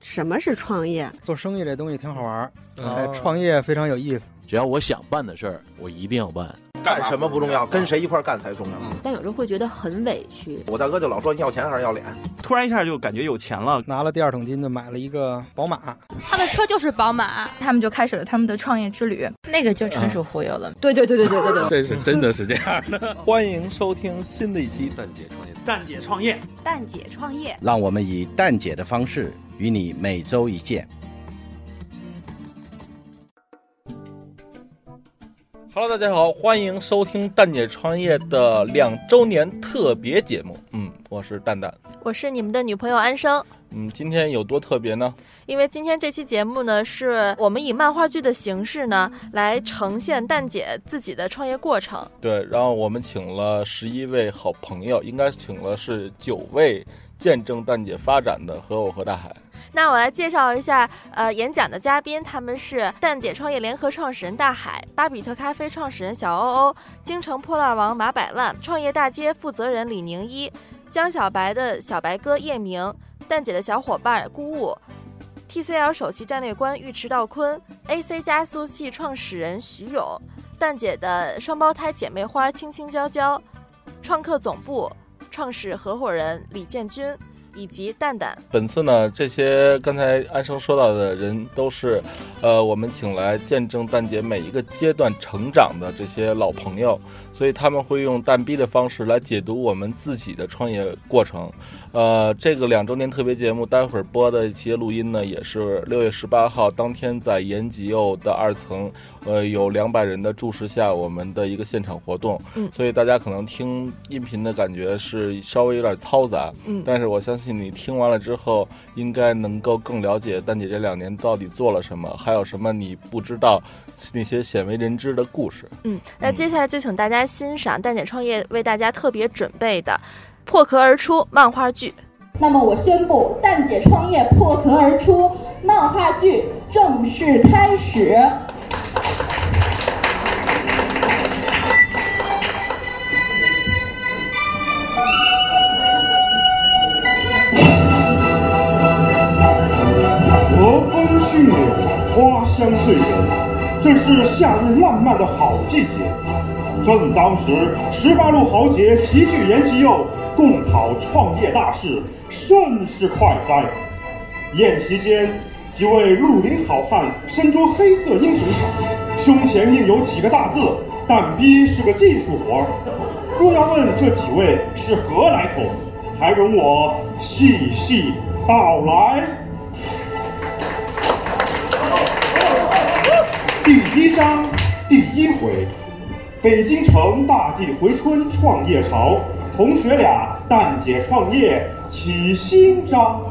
什么是创业？做生意这东西挺好玩儿，创业非常有意思。只要我想办的事儿，我一定要办。干什么不重要，跟谁一块儿干才重要。但有时候会觉得很委屈。我大哥就老说要钱还是要脸，突然一下就感觉有钱了，拿了第二桶金就买了一个宝马，他的车就是宝马，他们就开始了他们的创业之旅。那个就纯属忽悠了。对对对对对对对，这是真的是这样的。欢迎收听新的一期蛋姐创业，蛋姐创业，蛋姐创业，让我们以蛋姐的方式与你每周一见。Hello，大家好，欢迎收听蛋姐创业的两周年特别节目。嗯，我是蛋蛋，我是你们的女朋友安生。嗯，今天有多特别呢？因为今天这期节目呢，是我们以漫画剧的形式呢，来呈现蛋姐自己的创业过程。对，然后我们请了十一位好朋友，应该请了是九位见证蛋姐发展的和我和大海。那我来介绍一下，呃，演讲的嘉宾，他们是蛋姐创业联合创始人大海，巴比特咖啡创始人小欧欧，京城破烂王马百万，创业大街负责人李宁一，江小白的小白哥叶明，蛋姐的小伙伴孤雾，TCL 首席战略官尉迟道坤，AC 加速器创始人徐勇，蛋姐的双胞胎姐妹花青青娇娇，创客总部创始合伙人李建军。以及蛋蛋。本次呢，这些刚才安生说到的人都是，呃，我们请来见证蛋姐每一个阶段成长的这些老朋友，所以他们会用蛋逼的方式来解读我们自己的创业过程。呃，这个两周年特别节目，待会儿播的一些录音呢，也是六月十八号当天在延吉佑的二层，呃，有两百人的注视下，我们的一个现场活动。嗯，所以大家可能听音频的感觉是稍微有点嘈杂。嗯，但是我相信你听完了之后，应该能够更了解蛋姐这两年到底做了什么，还有什么你不知道那些鲜为人知的故事。嗯，那接下来就请大家欣赏蛋姐创业为大家特别准备的。破壳而出漫画剧。那么我宣布，蛋姐创业破壳而出漫画剧正式开始。花香醉人，正是夏日浪漫的好季节。正当时，十八路豪杰齐聚延吉佑。共讨创业大事，甚是快哉！宴席间，几位绿林好汉身着黑色英雄袍，胸前印有几个大字“但逼是个技术活儿”。若要问这几位是何来头，还容我细细道来。第一章，第一回，北京城大地回春创业潮。同学俩蛋姐创业起新章。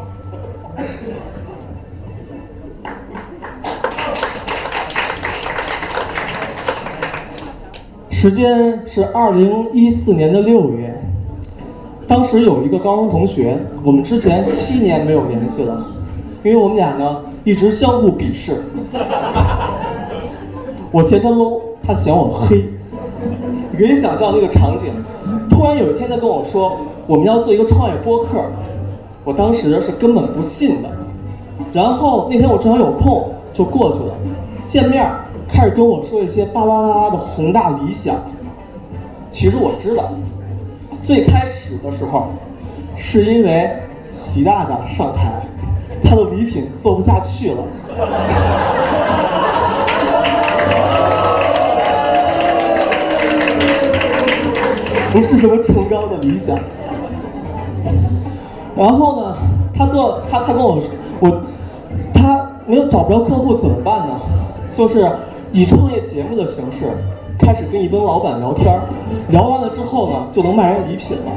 时间是二零一四年的六月，当时有一个高中同学，我们之前七年没有联系了，因为我们俩呢一直相互鄙视。我嫌他 low，他嫌我黑。你可以想象那个场景。突然有一天，他跟我说我们要做一个创业播客，我当时是根本不信的。然后那天我正好有空，就过去了，见面开始跟我说一些巴拉拉拉的宏大理想。其实我知道，最开始的时候，是因为习大大上台，他的礼品做不下去了。不是什么崇高的理想。然后呢，他做他他跟我说，我他没有找不着客户怎么办呢？就是以创业节目的形式开始跟一帮老板聊天聊完了之后呢，就能卖人礼品了，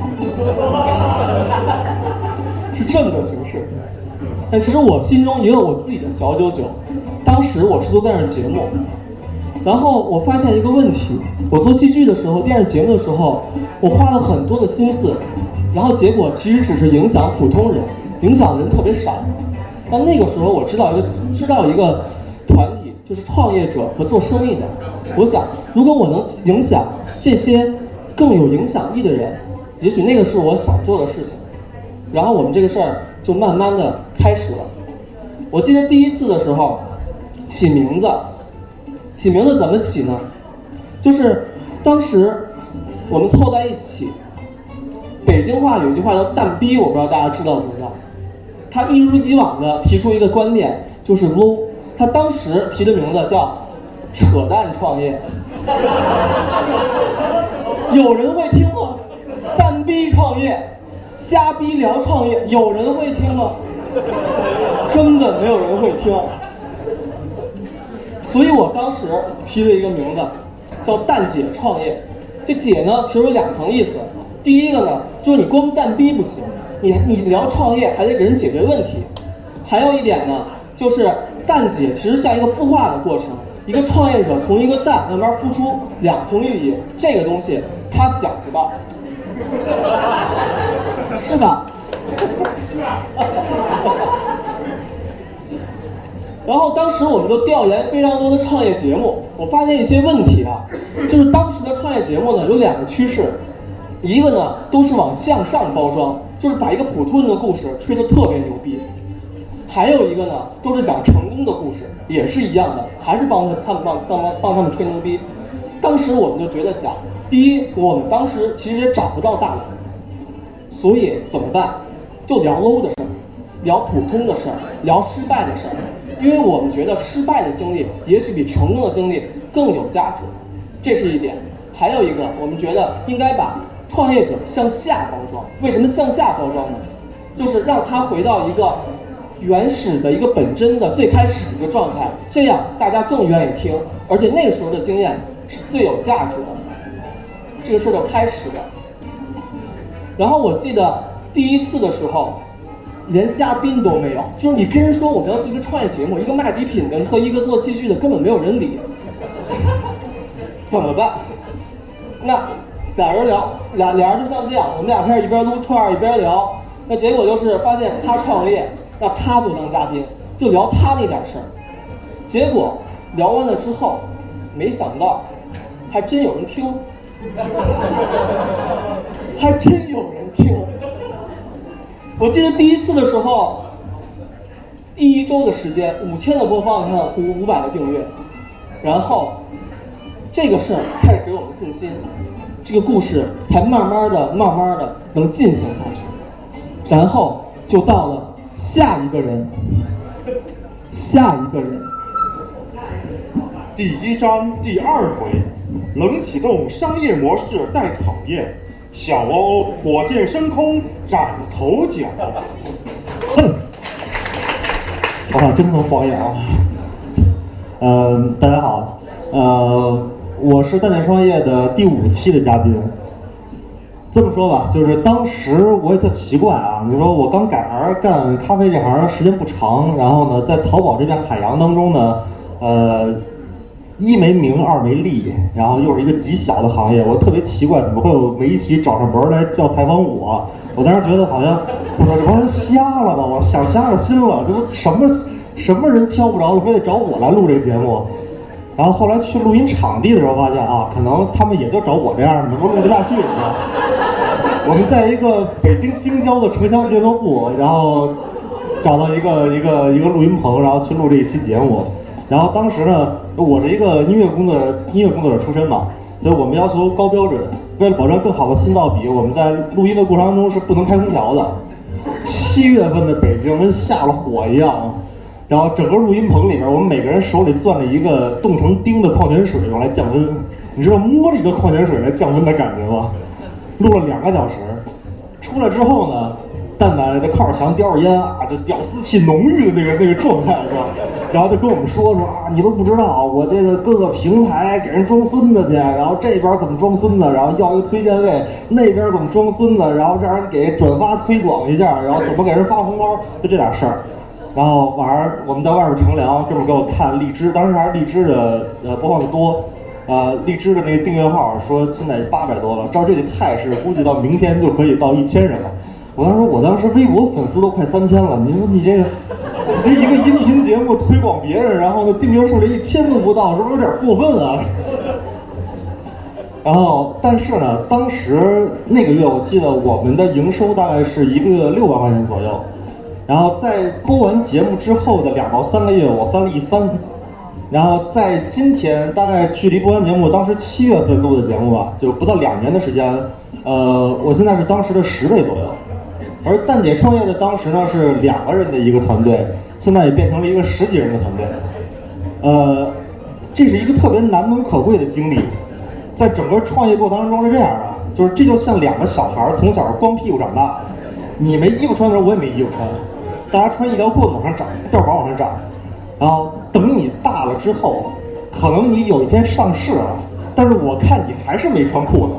是这么个形式。但其实我心中也有我自己的小九九，当时我是做电视节目。然后我发现一个问题，我做戏剧的时候，电视节目的时候，我花了很多的心思，然后结果其实只是影响普通人，影响的人特别少。但那个时候我知道一个知道一个团体，就是创业者和做生意的。我想，如果我能影响这些更有影响力的人，也许那个是我想做的事情。然后我们这个事儿就慢慢的开始了。我记得第一次的时候，起名字，起名字怎么起呢？就是当时我们凑在一起，北京话有一句话叫“蛋逼”，我不知道大家知道不知道。他一如既往的提出一个观点，就是 low。他当时提的名字叫“扯淡创业”，有人会听吗？蛋逼创业，瞎逼聊创业，有人会听吗？根本没有人会听。所以我当时提了一个名字，叫“蛋姐创业”。这“姐”呢，其实有两层意思。第一个呢，就是你光蛋逼不行，你你聊创业还得给人解决问题。还有一点呢，就是蛋姐其实像一个孵化的过程，一个创业者从一个蛋慢慢孵出两层寓意，这个东西他想不到，是吧？然后当时我们就调研非常多的创业节目，我发现一些问题啊，就是当时的创业节目呢有两个趋势，一个呢都是往向上包装，就是把一个普通人的故事吹得特别牛逼；还有一个呢都是讲成功的故事，也是一样的，还是帮他他们帮帮帮他们吹牛逼。当时我们就觉得想，第一，我们当时其实也找不到大佬，所以怎么办？就聊 low 的事儿，聊普通的事儿，聊失败的事儿。因为我们觉得失败的经历也许比成功的经历更有价值，这是一点。还有一个，我们觉得应该把创业者向下包装。为什么向下包装呢？就是让他回到一个原始的一个本真的最开始的一个状态，这样大家更愿意听，而且那个时候的经验是最有价值的。这个事儿就开始了。然后我记得第一次的时候。连嘉宾都没有，就是你跟人说我们要做一个创业节目，一个卖礼品的和一个做戏剧的，根本没有人理，怎么办？那俩人聊，俩俩人就像这样，我们俩开始一边撸串一边聊，那结果就是发现他创业，那他就当嘉宾，就聊他那点事儿，结果聊完了之后，没想到还真有人听，还真有人听。我记得第一次的时候，第一周的时间，五千的播放量和五百的订阅，然后这个事儿开始给我们信心，这个故事才慢慢的、慢慢的能进行下去，然后就到了下一个人，下一个人，第一章第二回，冷启动商业模式待考验。小欧火箭升空斩头奖，哼，我看真能晃眼啊！嗯，大家好，呃，我是蛋姐创业的第五期的嘉宾。这么说吧，就是当时我也特奇怪啊，你说我刚改行干咖啡这行时间不长，然后呢，在淘宝这片海洋当中呢，呃。一没名，二没利，然后又是一个极小的行业，我特别奇怪，怎么会有媒体找上门来叫采访我？我当时觉得好像，我说这帮人瞎了吧？我想瞎了心了，这不什么 什么人挑不着了，非得找我来录这节目。然后后来去录音场地的时候，发现啊，可能他们也就找我这样的，我录不下去，你知道我们在一个北京京郊的城乡结合部，然后找到一个一个一个录音棚，然后去录这一期节目。然后当时呢，我是一个音乐工作音乐工作者出身嘛，所以我们要求高标准。为了保证更好的信噪比，我们在录音的过程当中是不能开空调的。七月份的北京跟下了火一样，然后整个录音棚里面，我们每个人手里攥着一个冻成冰的矿泉水用来降温。你知道摸着一个矿泉水来降温的感觉吗？录了两个小时，出来之后呢？蛋蛋这靠着墙叼着烟啊，就屌丝气浓郁的那个那个状态是吧？然后就跟我们说说啊，你都不知道我这个各个平台给人装孙子去，然后这边怎么装孙子，然后要一个推荐位，那边怎么装孙子，然后让人给转发推广一下，然后怎么给人发红包，就这点事儿。然后晚上我们在外面乘凉，哥们给我看荔枝，当时还是荔枝的呃播放的多，呃荔枝的那个订阅号说现在八百多了，照这个态势，估计到明天就可以到一千人了。我当时，我当时微博粉丝都快三千了。你说你这个，你这一个音频节目推广别人，然后呢订阅数这一千都不到，是不是有点过分啊？然后，但是呢，当时那个月我记得我们的营收大概是一个月六万块钱左右，然后在播完节目之后的两到三个月，我翻了一番。然后在今天，大概距离播完节目，当时七月份录的节目吧，就不到两年的时间，呃，我现在是当时的十倍左右。而蛋姐创业的当时呢是两个人的一个团队，现在也变成了一个十几人的团队。呃，这是一个特别难能可贵的经历，在整个创业过程当中是这样的，就是这就像两个小孩儿从小光屁股长大，你没衣服穿的时候，我也没衣服穿，大家穿一条裤子往上长，吊环往上长，然后等你大了之后，可能你有一天上市了，但是我看你还是没穿裤子，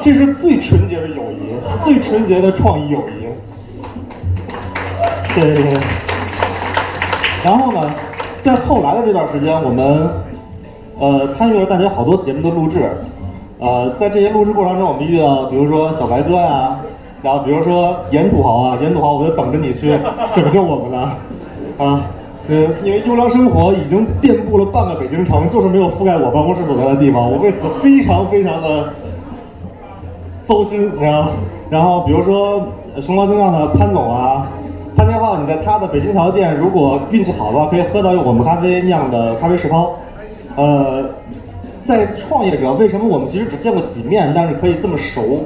这是最纯洁的友谊，最纯洁的创意友谊。对对对。然后呢，在后来的这段时间，我们呃参与了大家好多节目的录制，呃，在这些录制过程中，我们遇到比如说小白哥呀，然后比如说严土豪啊，严土豪，我就等着你去拯救我们呢，啊，呃，因为优良生活已经遍布了半个北京城，就是没有覆盖我办公室所在的地方，我为此非常非常的糟心，你知道吗？然后比如说熊猫精酿的潘总啊。潘天浩，你在他的北京桥店，如果运气好的话，可以喝到用我们咖啡酿的咖啡世涛。呃，在创业者，为什么我们其实只见过几面，但是可以这么熟？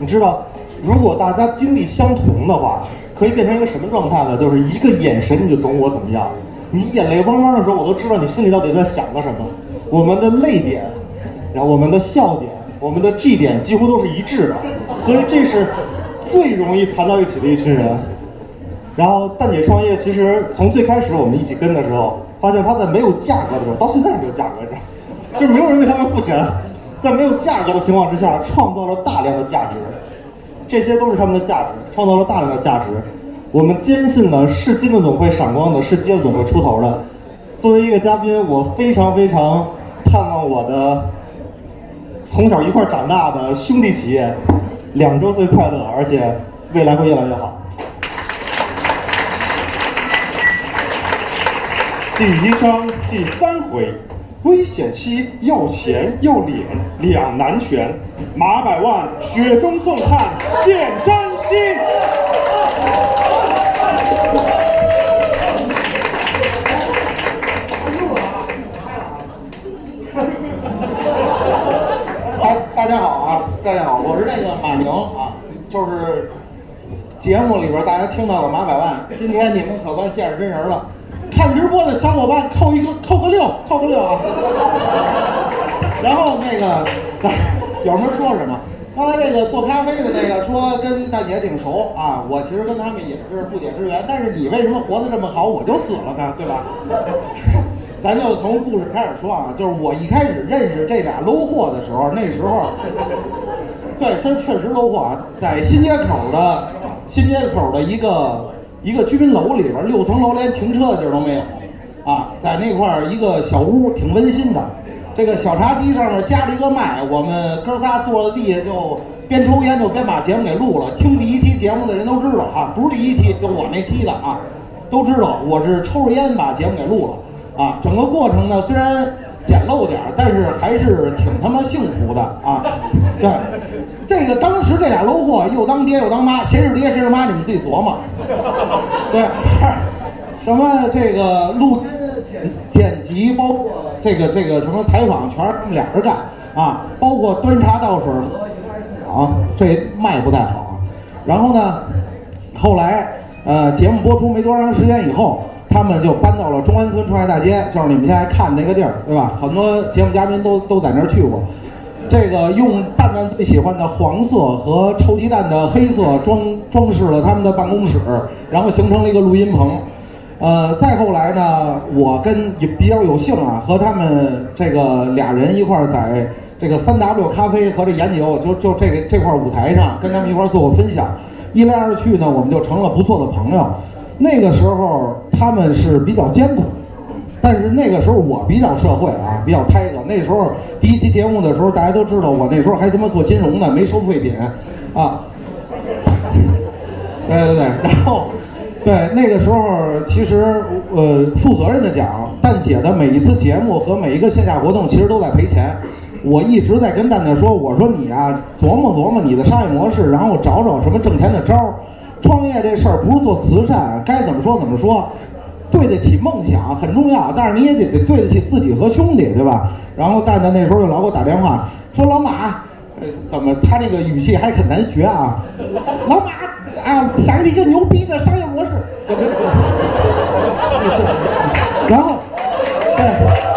你知道，如果大家经历相同的话，可以变成一个什么状态呢？就是一个眼神你就懂我怎么样。你眼泪汪汪的时候，我都知道你心里到底在想着什么。我们的泪点，然后我们的笑点，我们的 G 点几乎都是一致的，所以这是最容易谈到一起的一群人。然后蛋姐创业，其实从最开始我们一起跟的时候，发现他在没有价格的时候，到现在也没有价格，就是没有人为他们付钱，在没有价格的情况之下，创造了大量的价值，这些都是他们的价值，创造了大量的价值。我们坚信呢，是金子总会闪光的，是金子总会出头的。作为一个嘉宾，我非常非常盼望我的从小一块长大的兄弟企业两周岁快乐，而且未来会越来越好。第一章第三回，危险期要钱要脸两难全，马百万雪中送炭见真心。大 大家好啊，大家好，我是那个马宁啊，就是节目里边大家听到的马百万，今天你们可算见着真人了。看直播的小伙伴扣一个扣个六，扣个六啊！然后那个有什么说什么。刚才这个做咖啡的那个说跟大姐挺熟啊，我其实跟他们也是不解之缘。但是你为什么活得这么好，我就死了呢？对吧？咱就从故事开始说啊，就是我一开始认识这俩 low 货的时候，那时候，对，这确实 low 货啊，在新街口的新街口的一个。一个居民楼里边，六层楼连停车的地儿都没有，啊，在那块儿一个小屋，挺温馨的。这个小茶几上面夹着一个麦，我们哥仨坐在地下就边抽烟就边把节目给录了。听第一期节目的人都知道啊，不是第一期，就我那期的啊，都知道我是抽着烟把节目给录了啊。整个过程呢，虽然简陋点儿，但是还是挺他妈幸福的啊。对。这个当时这俩楼货又当爹又当妈，谁是爹谁是妈，你们自己琢磨。对，什么这个录音、剪辑，包括这个这个什么采访，全是他们俩人干啊。包括端茶倒水和啊，这卖不太好。然后呢，后来呃节目播出没多长时间以后，他们就搬到了中关村创业大街，就是你们现在看那个地儿，对吧？很多节目嘉宾都都在那儿去过。这个用蛋蛋最喜欢的黄色和臭鸡蛋的黑色装装饰了他们的办公室，然后形成了一个录音棚。呃，再后来呢，我跟也比较有幸啊，和他们这个俩人一块儿在这个三 W 咖啡和这研究就就这个这块舞台上跟他们一块儿做过分享。一来二去呢，我们就成了不错的朋友。那个时候他们是比较艰苦。但是那个时候我比较社会啊，比较开个。那时候第一期节目的时候，大家都知道我那时候还他妈做金融呢，没收废品，啊。对对对，然后，对那个时候其实呃，负责任的讲，蛋姐的每一次节目和每一个线下活动其实都在赔钱。我一直在跟蛋蛋说，我说你啊，琢磨琢磨你的商业模式，然后找找什么挣钱的招儿。创业这事儿不是做慈善，该怎么说怎么说，对得起梦想很重要，但是你也得得对得起自己和兄弟，对吧？然后蛋蛋那时候就老给我打电话说老马，呃，怎么他这个语气还很难学啊？老马啊，想起一个牛逼的商业模式，然后，对，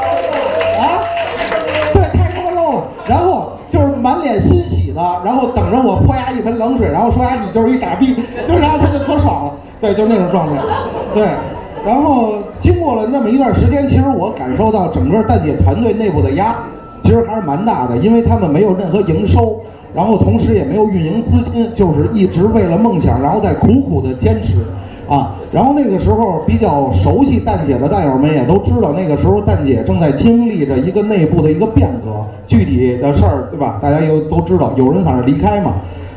然后等着我泼丫一盆冷水，然后说呀你就是一傻逼，就然后他就可爽了，对，就那种状态，对。然后经过了那么一段时间，其实我感受到整个蛋姐团队内部的压，其实还是蛮大的，因为他们没有任何营收，然后同时也没有运营资金，就是一直为了梦想，然后在苦苦的坚持。啊，然后那个时候比较熟悉蛋姐的蛋友们也都知道，那个时候蛋姐正在经历着一个内部的一个变革，具体的事儿对吧？大家又都知道，有人反正离开嘛，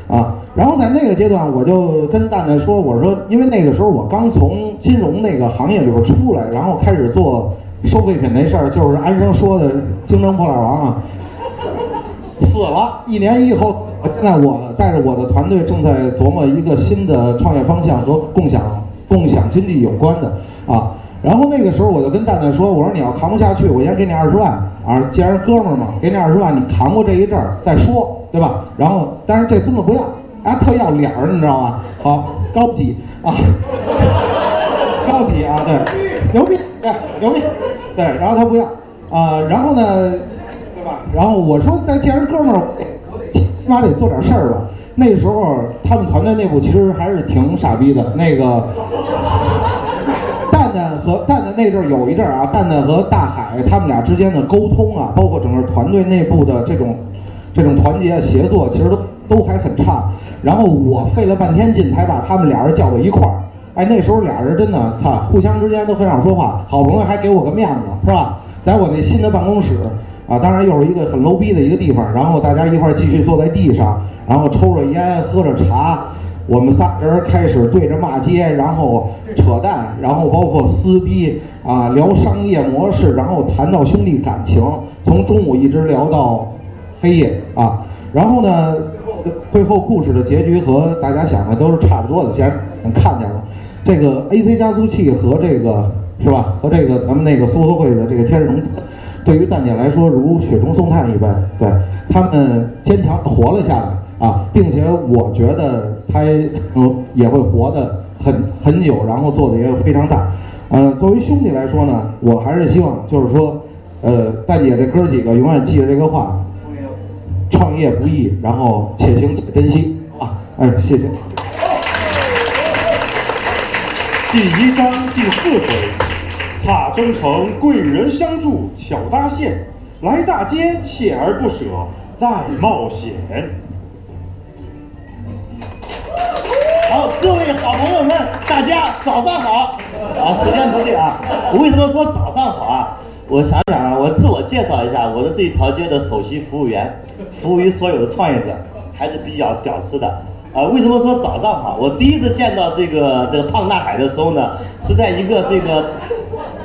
啊，然后在那个阶段，我就跟蛋蛋说，我说，因为那个时候我刚从金融那个行业里边出来，然后开始做收废品那事儿，就是安生说的京城破烂王啊，死了一年以后，现在我带着我的团队正在琢磨一个新的创业方向和共享。共享经济有关的啊，然后那个时候我就跟蛋蛋说，我说你要扛不下去，我先给你二十万啊，既然哥们儿嘛，给你二十万，你扛过这一阵儿再说，对吧？然后，但是这孙子不要，啊，特要脸儿，你知道吗？好，高级啊，高级啊，对，牛逼，对，牛逼，对，然后他不要啊，然后呢，对吧？然后我说，那既然哥们儿，我得起码得做点事儿吧。那时候他们团队内部其实还是挺傻逼的。那个蛋蛋和蛋蛋那阵儿有一阵儿啊，蛋蛋和大海他们俩之间的沟通啊，包括整个团队内部的这种这种团结协作，其实都都还很差。然后我费了半天劲才把他们俩人叫到一块儿。哎，那时候俩人真的操，互相之间都很少说话，好不容易还给我个面子，是吧？在我那新的办公室啊，当然又是一个很 low 逼的一个地方，然后大家一块儿继续坐在地上。然后抽着烟，喝着茶，我们仨人开始对着骂街，然后扯淡，然后包括撕逼啊，聊商业模式，然后谈到兄弟感情，从中午一直聊到黑夜啊。然后呢，最后故事的结局和大家想的都是差不多的，既然看见了这个 AC 加速器和这个是吧？和这个咱们那个苏合会的这个天使龙子，对于蛋姐来说如雪中送炭一般，对他们坚强活了下来。啊，并且我觉得他嗯也会活得很很久，然后做的也非常大。嗯，作为兄弟来说呢，我还是希望就是说，呃，蛋姐这哥几个永远记着这个话：创业不易，然后且行且珍惜啊！哎，谢谢。第一章第四回，踏征程，贵人相助，巧搭线，来大街，锲而不舍，再冒险。好，各位好朋友们，大家早上好！啊，时间不对啊，我为什么说早上好啊？我想想啊，我自我介绍一下，我是这条街的首席服务员，服务于所有的创业者，还是比较屌丝的。啊，为什么说早上好？我第一次见到这个这个胖大海的时候呢，是在一个这个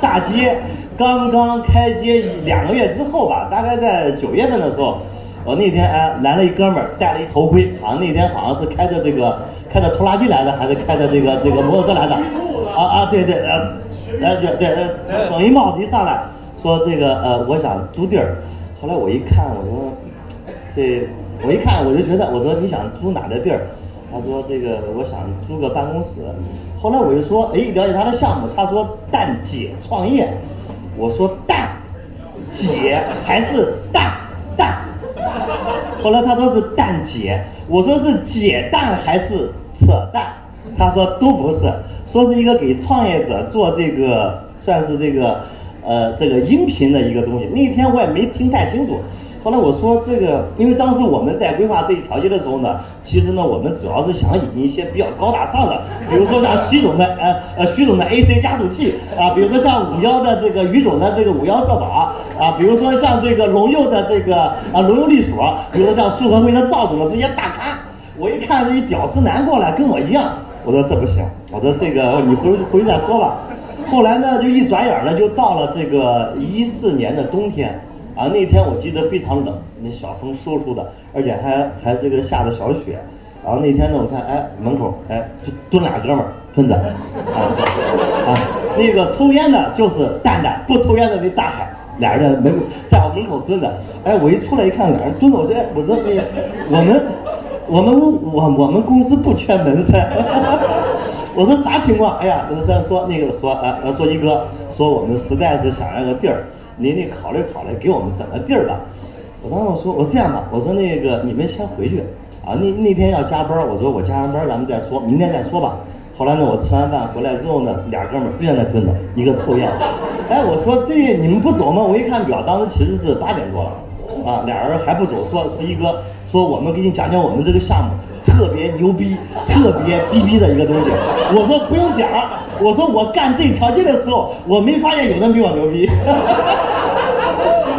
大街刚刚开街两个月之后吧，大概在九月份的时候，我那天哎来了一哥们儿，戴了一头盔，好像那天好像是开着这个。开着拖拉机来的，还是开着这个这个摩托车来的？啊啊，对对，呃，呃对对，呃，等一帽子一上来，说这个呃，我想租地儿。后来我一看，我说这，我一看我就觉得，我说你想租哪的地儿？他说这个我想租个办公室。后来我就说，哎，了解他的项目，他说蛋姐创业。我说蛋姐还是蛋蛋？后来他说是蛋姐，我说是解蛋还是？扯蛋，他说都不是，说是一个给创业者做这个，算是这个，呃，这个音频的一个东西。那天我也没听太清楚，后来我说这个，因为当时我们在规划这一条街的时候呢，其实呢，我们主要是想引进一些比较高大上的，比如说像徐总的，呃呃，徐总的 AC 加速器啊，比如说像五幺的这个于总的这个五幺社保啊，比如说像这个龙佑的这个啊龙佑律所，比如说像苏合会的赵总的这些大咖。我一看这一屌丝男过来跟我一样，我说这不行，我说这个你回回去再说吧。后来呢，就一转眼呢，就到了这个一四年的冬天啊。那天我记得非常冷，那小风嗖嗖的，而且还还这个下着小雪。然后那天呢，我看哎门口哎就蹲俩哥们儿蹲着，啊啊，那个抽烟的就是蛋蛋，不抽烟的那大海，俩人在门口在我门口蹲着。哎，我一出来一看，俩人蹲着，我这我说那个我们我们我我们公司不缺门噻。我说啥情况？哎呀，说说那个说啊说一哥说我们实在是想要个地儿，您得考虑考虑给我们整个地儿吧。我当时我说我这样吧，我说那个你们先回去啊，那那天要加班，我说我加完班咱们再说，明天再说吧。后来呢，我吃完饭回来之后呢，俩哥们儿依然在蹲着，一个抽烟。哎，我说这你们不走吗？我一看表，当时其实是八点多了，啊，俩人还不走，说说一哥说我们给你讲讲我们这个项目。特别牛逼、特别逼逼的一个东西，我说不用讲，我说我干这条街的时候，我没发现有人比我牛逼。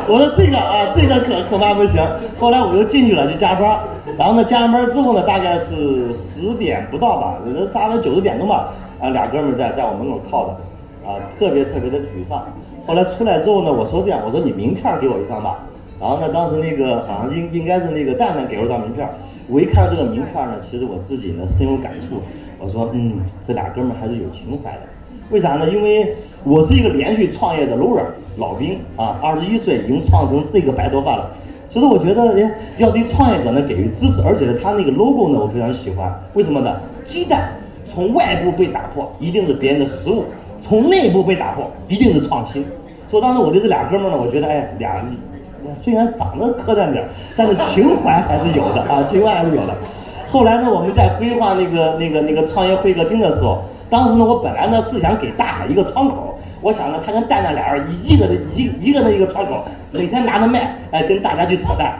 我说这个啊，这个可恐怕不行。后来我又进去了，就加班。然后呢，加完班之后呢，大概是十点不到吧，大概九十点钟吧，啊，俩哥们在在我门口靠着，啊，特别特别的沮丧。后来出来之后呢，我说这样，我说你名片给我一张吧。然后呢，当时那个好像应应该是那个蛋蛋给我张名片。我一看到这个名片呢，其实我自己呢深有感触。我说，嗯，这俩哥们还是有情怀的。为啥呢？因为我是一个连续创业的 loser 老兵啊，二十一岁已经创成这个白头发了。所以我觉得，哎，要对创业者呢给予支持，而且呢，他那个 logo 呢，我非常喜欢。为什么呢？鸡蛋从外部被打破，一定是别人的食物；从内部被打破，一定是创新。所以当时我对这俩哥们呢，我觉得，哎，俩。虽然长得磕碜点但是情怀还是有的啊，情怀还是有的。后来呢，我们在规划那个那个那个创业会客厅的时候，当时呢，我本来呢是想给大海一个窗口，我想呢，他跟蛋蛋俩人一个的一一个的一个窗口，每天拿着麦，哎，跟大家去扯淡。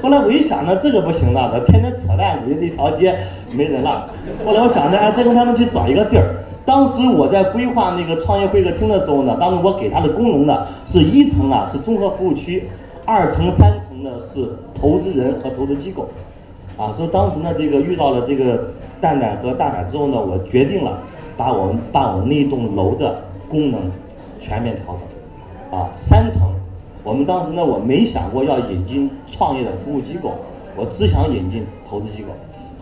后来我一想呢，这个不行了，天天扯淡，估计这条街没人了。后来我想着，哎，再跟他们去找一个地儿。当时我在规划那个创业会客厅的时候呢，当时我给他的功能呢，是一层啊，是综合服务区。二层、三层呢是投资人和投资机构，啊，所以当时呢，这个遇到了这个蛋蛋和大海之后呢，我决定了把我们把我们那栋楼的功能全面调整，啊，三层，我们当时呢，我没想过要引进创业的服务机构，我只想引进投资机构。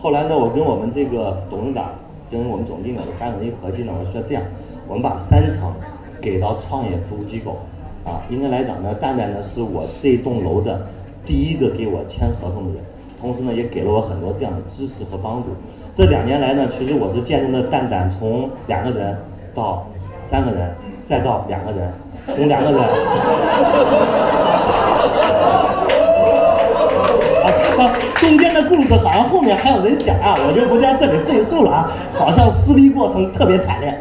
后来呢，我跟我们这个董事长跟我们总经理三个人一合计呢，我说这样，我们把三层给到创业服务机构。啊，应该来讲呢，蛋蛋呢是我这栋楼的第一个给我签合同的人，同时呢也给了我很多这样的支持和帮助。这两年来呢，其实我是见证了蛋蛋从两个人到三个人，再到两个人，从两个人。中间的故事好像后面还有人讲啊，我就不在这里赘述了啊。好像撕逼过程特别惨烈，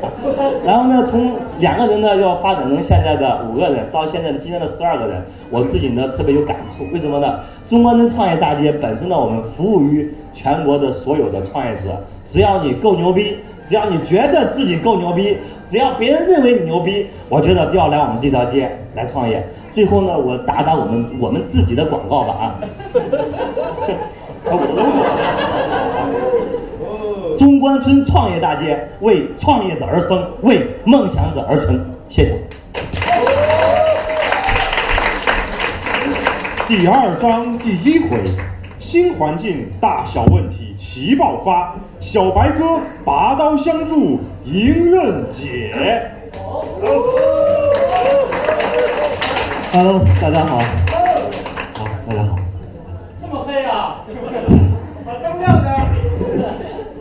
然后呢，从两个人呢要发展成现在的五个人，到现在今天的十二个人，我自己呢特别有感触。为什么呢？中关村创业大街本身呢，我们服务于全国的所有的创业者，只要你够牛逼，只要你觉得自己够牛逼，只要别人认为你牛逼，我觉得都要来我们这条街来创业。最后呢，我打打我们我们自己的广告吧啊！中关村创业大街为创业者而生，为梦想者而存。谢谢。第二章第一回，新环境大小问题齐爆发，小白哥拔刀相助，迎刃解。Hello，大家好。好，大家好。这么黑啊？把灯亮点。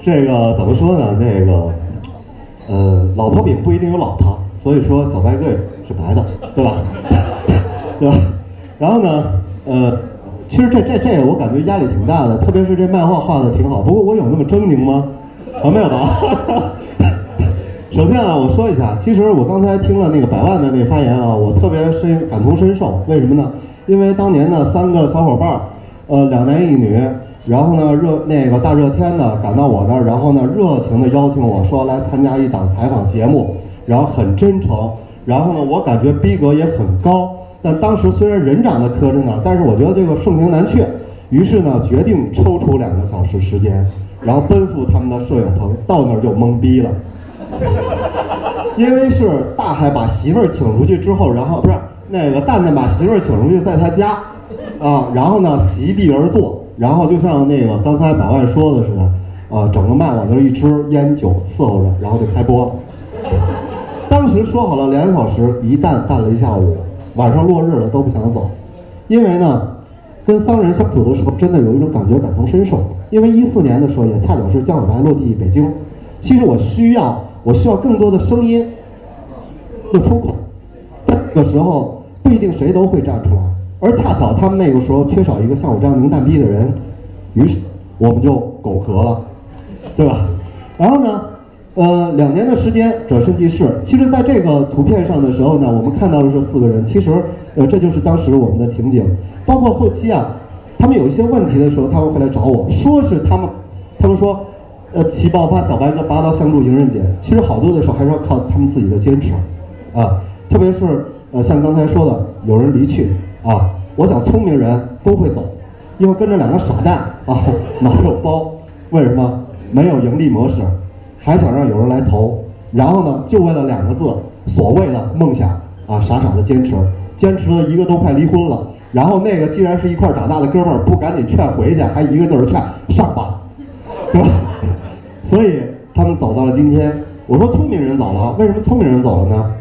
这个怎么说呢？那个，呃，老婆饼不一定有老婆，所以说小白哥是白的，对吧？对吧？然后呢，呃，其实这这这我感觉压力挺大的，特别是这漫画画的挺好。不过我有那么狰狞吗？啊，没有吧？首先啊，我说一下，其实我刚才听了那个百万的那发言啊，我特别深感同身受。为什么呢？因为当年呢，三个小伙伴儿，呃，两男一女，然后呢，热那个大热天的赶到我那儿，然后呢，热情的邀请我说来参加一档采访节目，然后很真诚，然后呢，我感觉逼格也很高。但当时虽然人长得磕碜呢，但是我觉得这个盛情难却，于是呢，决定抽出两个小时时间，然后奔赴他们的摄影棚，到那儿就懵逼了。因为是大海把媳妇儿请出去之后，然后不是那个蛋蛋把媳妇儿请出去，在他家，啊，然后呢席地而坐，然后就像那个刚才百万说的似的，啊，整个麦往那儿一支，烟酒伺候着，然后就开播了。当时说好了两个小时，一蛋干了一下午，晚上落日了都不想走，因为呢，跟桑人相处的时候，真的有一种感觉感同身受。因为一四年的时候，也恰巧是江小白落地北京，其实我需要我需要更多的声音的出口，这个时候不一定谁都会站出来，而恰巧他们那个时候缺少一个像我这样名蛋逼的人，于是我们就苟合了，对吧？然后呢？呃，两年的时间转瞬即逝。其实，在这个图片上的时候呢，我们看到的是四个人。其实，呃，这就是当时我们的情景。包括后期啊，他们有一些问题的时候，他们会来找我说是他们，他们说，呃，齐爆发小白哥拔刀相助迎刃解。其实好多的时候还是要靠他们自己的坚持，啊，特别是呃，像刚才说的，有人离去啊，我想聪明人都会走，因为跟着两个傻蛋啊，脑有包，为什么？没有盈利模式。还想让有人来投，然后呢，就为了两个字，所谓的梦想啊，傻傻的坚持，坚持了一个都快离婚了。然后那个既然是一块长大的哥们儿，不赶紧劝回去，还一个劲儿劝上吧，对吧？所以他们走到了今天。我说聪明人走了，为什么聪明人走了呢？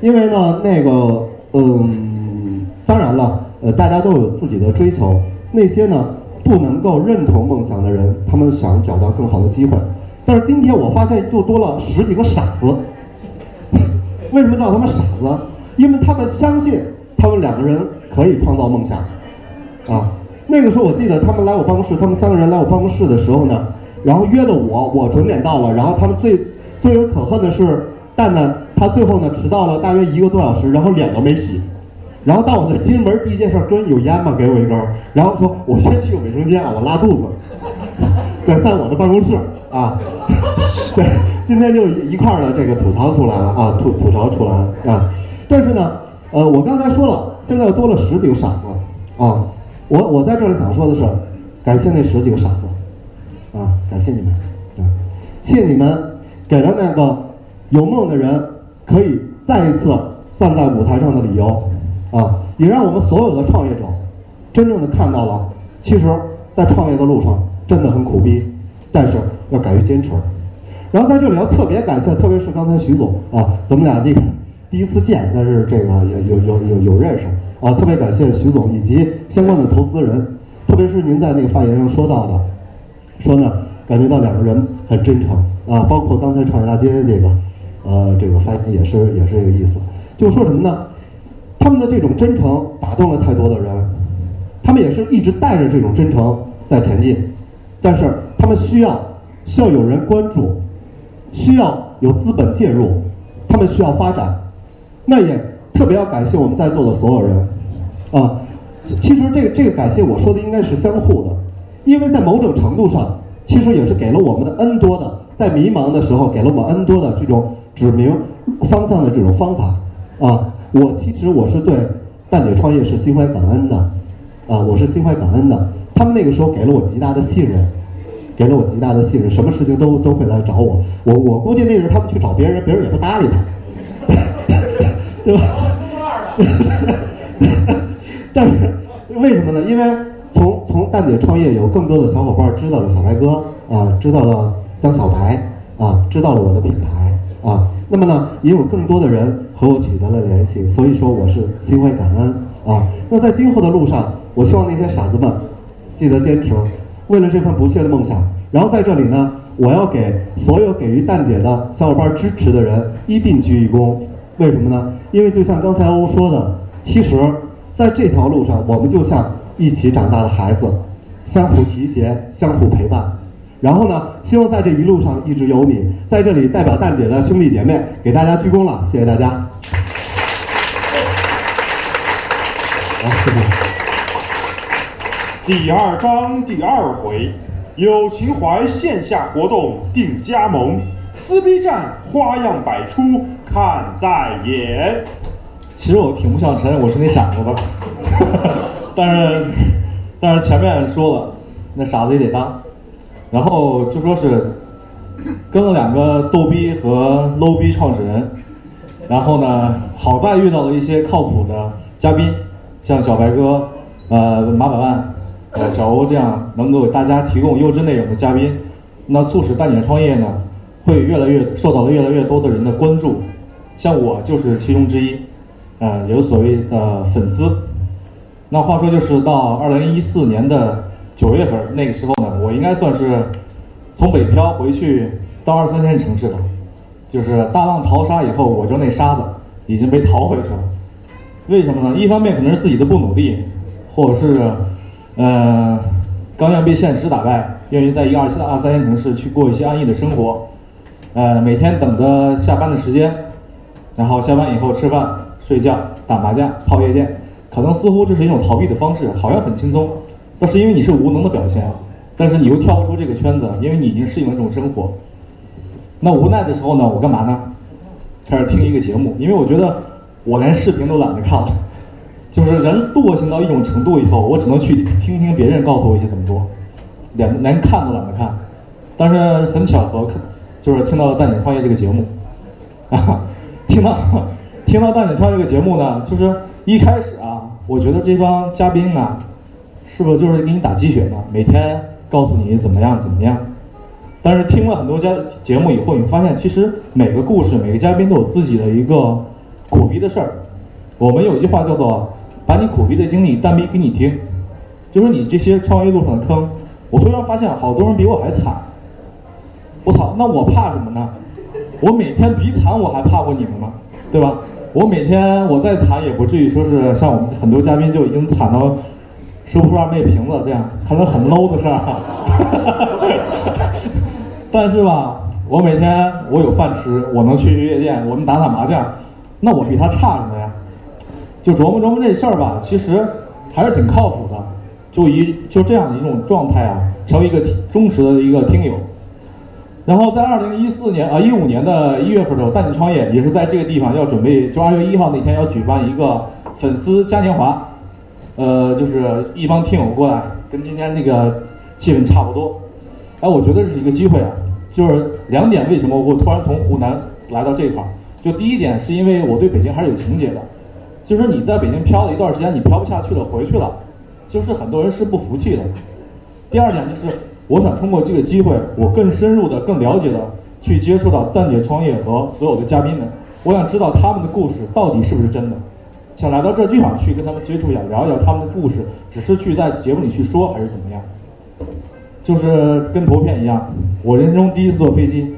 因为呢，那个，嗯，当然了，呃，大家都有自己的追求。那些呢，不能够认同梦想的人，他们想找到更好的机会。但是今天我发现又多了十几个傻子，为什么叫他们傻子？因为他们相信他们两个人可以创造梦想，啊，那个时候我记得他们来我办公室，他们三个人来我办公室的时候呢，然后约的我，我准点到了，然后他们最最为可恨的是蛋蛋，他最后呢迟到了大约一个多小时，然后脸都没洗，然后到我这进门第一件事，哥有烟吗？给我一根，然后说我先去个卫生间啊，我拉肚子，对，在我的办公室。啊，对，今天就一块儿的这个吐槽出来了啊，吐吐槽出来了啊。但是呢，呃，我刚才说了，现在又多了十几个傻子啊。我我在这里想说的是，感谢那十几个傻子啊，感谢你们，啊谢谢你们给了那个有梦的人可以再一次站在舞台上的理由啊，也让我们所有的创业者真正的看到了，其实，在创业的路上真的很苦逼，但是。要敢于坚持，然后在这里要特别感谢，特别是刚才徐总啊，咱们俩第第一次见，但是这个有有有有有认识啊，特别感谢徐总以及相关的投资人，特别是您在那个发言上说到的，说呢感觉到两个人很真诚啊，包括刚才创业大街这个呃这个发言也是也是这个意思，就说什么呢？他们的这种真诚打动了太多的人，他们也是一直带着这种真诚在前进，但是他们需要。需要有人关注，需要有资本介入，他们需要发展。那也特别要感谢我们在座的所有人，啊，其实这个这个感谢我说的应该是相互的，因为在某种程度上，其实也是给了我们的 N 多的，在迷茫的时候给了我们 N 多的这种指明方向的这种方法。啊，我其实我是对蛋姐创业是心怀感恩的，啊，我是心怀感恩的。他们那个时候给了我极大的信任。给了我极大的信任，什么事情都都会来找我。我我估计那时候他们去找别人，别人也不搭理他，对吧？但是为什么呢？因为蛋姐创业，有更多的小伙伴知道了小白哥啊，知道了江小白啊，知道了我的品牌啊。那么呢，也有更多的人和我取得了联系，所以说我是心怀感恩啊。那在今后的路上，我希望那些傻子们记得坚持。为了这份不懈的梦想，然后在这里呢，我要给所有给予蛋姐的小伙伴支持的人一并鞠一躬。为什么呢？因为就像刚才欧说的，其实在这条路上，我们就像一起长大的孩子，相互提携，相互陪伴。然后呢，希望在这一路上一直有你。在这里代表蛋姐的兄弟姐妹给大家鞠躬了，谢谢大家。好，谢谢。第二章第二回，有情怀线下活动定加盟，撕逼战花样百出，看在眼。其实我挺不想承认我是那傻子的，但是但是前面说了，那傻子也得当。然后就说是跟了两个逗逼和 low 逼创始人，然后呢，好在遇到了一些靠谱的嘉宾，像小白哥，呃，马百万。呃，小欧这样能够给大家提供优质内容的嘉宾，那促使蛋姐创业呢，会越来越受到了越来越多的人的关注，像我就是其中之一，呃，有所谓的粉丝。那话说就是到二零一四年的九月份那个时候呢，我应该算是从北漂回去到二三线城市了，就是大浪淘沙以后，我就那沙子已经被淘回去了。为什么呢？一方面可能是自己的不努力，或者是，呃，刚要被现实打败，愿意在一个二三二三线城市去过一些安逸的生活，呃，每天等着下班的时间，然后下班以后吃饭、睡觉、打麻将、泡夜店，可能似乎这是一种逃避的方式，好像很轻松，那是因为你是无能的表现啊，但是你又跳不出这个圈子，因为你已经适应了这种生活。那无奈的时候呢，我干嘛呢？开始听一个节目，因为我觉得。我连视频都懒得看了，就是人惰性到一种程度以后，我只能去听听别人告诉我一些怎么做，连连看都懒得看。但是很巧合，就是听到了《蛋姐创业》这个节目，啊，听到听到《蛋姐创业》这个节目呢，就是一开始，我觉得这帮嘉宾呢，是不是就是给你打鸡血呢？每天告诉你怎么样怎么样。但是听了很多家节目以后，你发现其实每个故事、每个嘉宾都有自己的一个。苦逼的事儿，我们有一句话叫做“把你苦逼的经历单逼给你听”，就是你这些创业路上的坑。我突然发现好多人比我还惨，我操，那我怕什么呢？我每天比惨我还怕过你们吗？对吧？我每天我再惨也不至于说是像我们很多嘉宾就已经惨到收不上那瓶子这样，可能很 low 的事儿。但是吧，我每天我有饭吃，我能去去夜店，我能打打麻将。那我比他差什么呀？就琢磨琢磨这事儿吧，其实还是挺靠谱的。就一就这样的一种状态啊，成为一个忠实的一个听友。然后在二零一四年啊一五年的一月份的时候，带你创业也是在这个地方要准备，就二月一号那天要举办一个粉丝嘉年华，呃，就是一帮听友过来，跟今天那个气氛差不多。哎，我觉得这是一个机会啊，就是两点，为什么我突然从湖南来到这块儿？就第一点，是因为我对北京还是有情节的，就是你在北京漂了一段时间，你漂不下去了，回去了，就是很多人是不服气的。第二点就是，我想通过这个机会，我更深入的、更了解的去接触到蛋姐创业和所有的嘉宾们，我想知道他们的故事到底是不是真的，想来到这地方去跟他们接触一下，聊一聊他们的故事，只是去在节目里去说还是怎么样？就是跟图片一样，我人生中第一次坐飞机，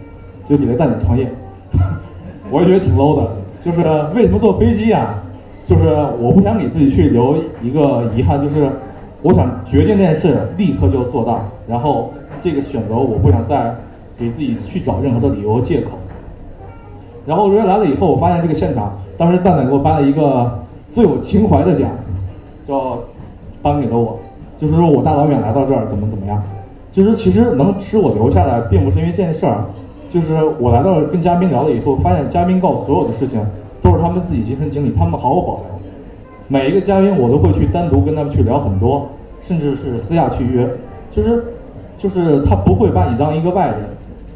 就给了蛋姐创业。我也觉得挺 low 的，就是为什么坐飞机啊？就是我不想给自己去留一个遗憾，就是我想决定这件事立刻就做到，然后这个选择我不想再给自己去找任何的理由和借口。然后人来了以后，我发现这个现场，当时蛋蛋给我颁了一个最有情怀的奖，叫颁给了我，就是说我大老远来到这儿怎么怎么样，就是其实能使我留下来，并不是因为这件事儿。就是我来到跟嘉宾聊了以后，发现嘉宾告诉所有的事情都是他们自己亲身经历，他们毫无保留。每一个嘉宾我都会去单独跟他们去聊很多，甚至是私下去约。其实，就是他不会把你当一个外人，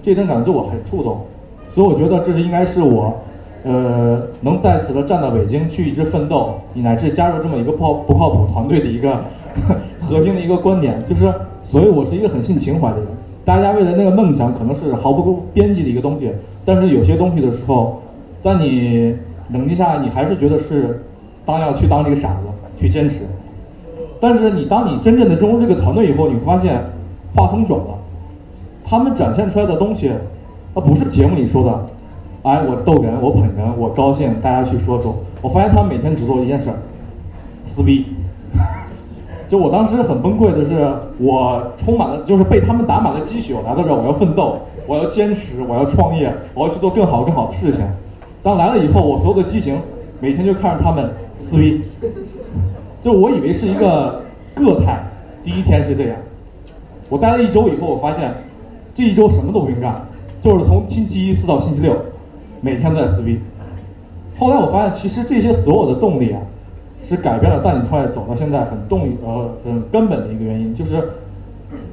这点感觉我很触动。所以我觉得这是应该是我，呃，能在此的站到北京去一直奋斗，乃至加入这么一个不不靠谱团队的一个 核心的一个观点，就是，所以我是一个很信情怀的人。大家为了那个梦想，可能是毫不边际的一个东西，但是有些东西的时候，在你冷静下来，你还是觉得是当要去当这个傻子去坚持。但是你当你真正的融入这个团队以后，你会发现话筒转了，他们展现出来的东西，它不是节目里说的，哎，我逗人，我捧人，我高兴，大家去说说。我发现他们每天只做一件事，撕逼。就我当时很崩溃的是，我充满了就是被他们打满了鸡血。我来到这儿，我要奋斗，我要坚持，我要创业，我要去做更好更好的事情。当来了以后，我所有的激情，每天就看着他们撕逼。就我以为是一个个态，第一天是这样。我待了一周以后，我发现这一周什么都不用干，就是从星期一撕到星期六，每天都在撕逼。后来我发现，其实这些所有的动力啊。是改变了带你创业走到现在很动力呃很根本的一个原因，就是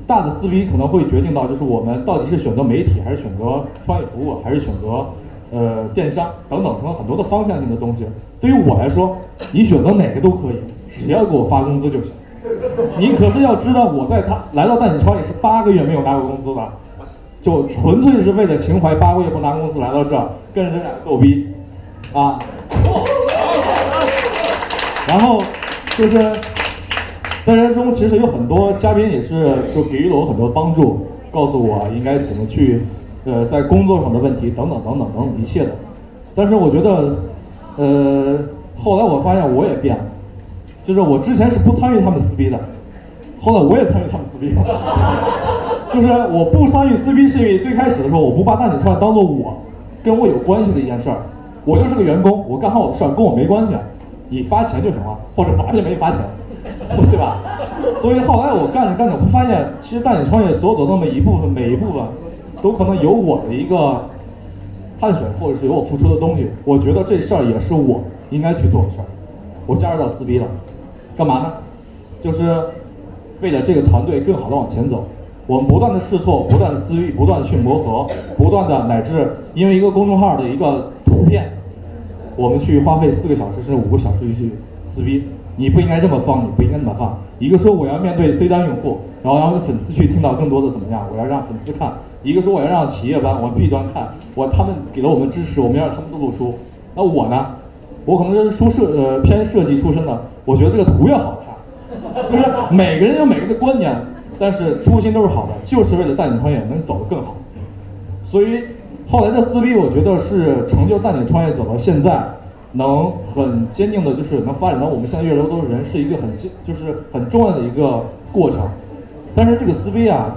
大的撕逼可能会决定到就是我们到底是选择媒体还是选择创业服务还是选择呃电商等等可能很多的方向性的东西。对于我来说，你选择哪个都可以，只要给我发工资就行。你可是要知道，我在他来到带你创业是八个月没有拿过工资的，就纯粹是为了情怀，八个月不拿工资来到这儿，跟着这俩逗逼，啊，然后就是在人中，其实有很多嘉宾也是就给予了我很多帮助，告诉我应该怎么去，呃，在工作上的问题等等等等等等一切的。但是我觉得，呃，后来我发现我也变了，就是我之前是不参与他们撕逼的，后来我也参与他们撕逼了。就是我不参与撕逼，是因为最开始的时候我不把大姐串当做我跟我有关系的一件事儿，我就是个员工，我干好我的事儿跟我没关系，你发钱就行了，或者罚也没发钱，对吧？所以后来我干着干着，我发现其实大姐创业所有的那么一部分，每一部分都可能有我的一个汗水，或者是有我付出的东西。我觉得这事儿也是我应该去做的事儿。我加入到撕逼了，干嘛呢？就是为了这个团队更好的往前走。我们不断的试错，不断的思域，不断的去磨合，不断的乃至因为一个公众号的一个图片，我们去花费四个小时甚至五个小时去撕逼。你不应该这么放，你不应该那么放。一个说我要面对 C 端用户，然后让粉丝去听到更多的怎么样，我要让粉丝看；一个说我要让企业端，我 B 端看，我他们给了我们支持，我们要让他们都读书。那我呢？我可能是出设呃偏设计出身的，我觉得这个图要好看，就是每个人有每个人的观点。但是初心都是好的，就是为了带你创业能走得更好。所以后来的撕逼，我觉得是成就带你创业走到现在，能很坚定的，就是能发展到我们现在越来越多的人，是一个很就是很重要的一个过程。但是这个撕逼啊，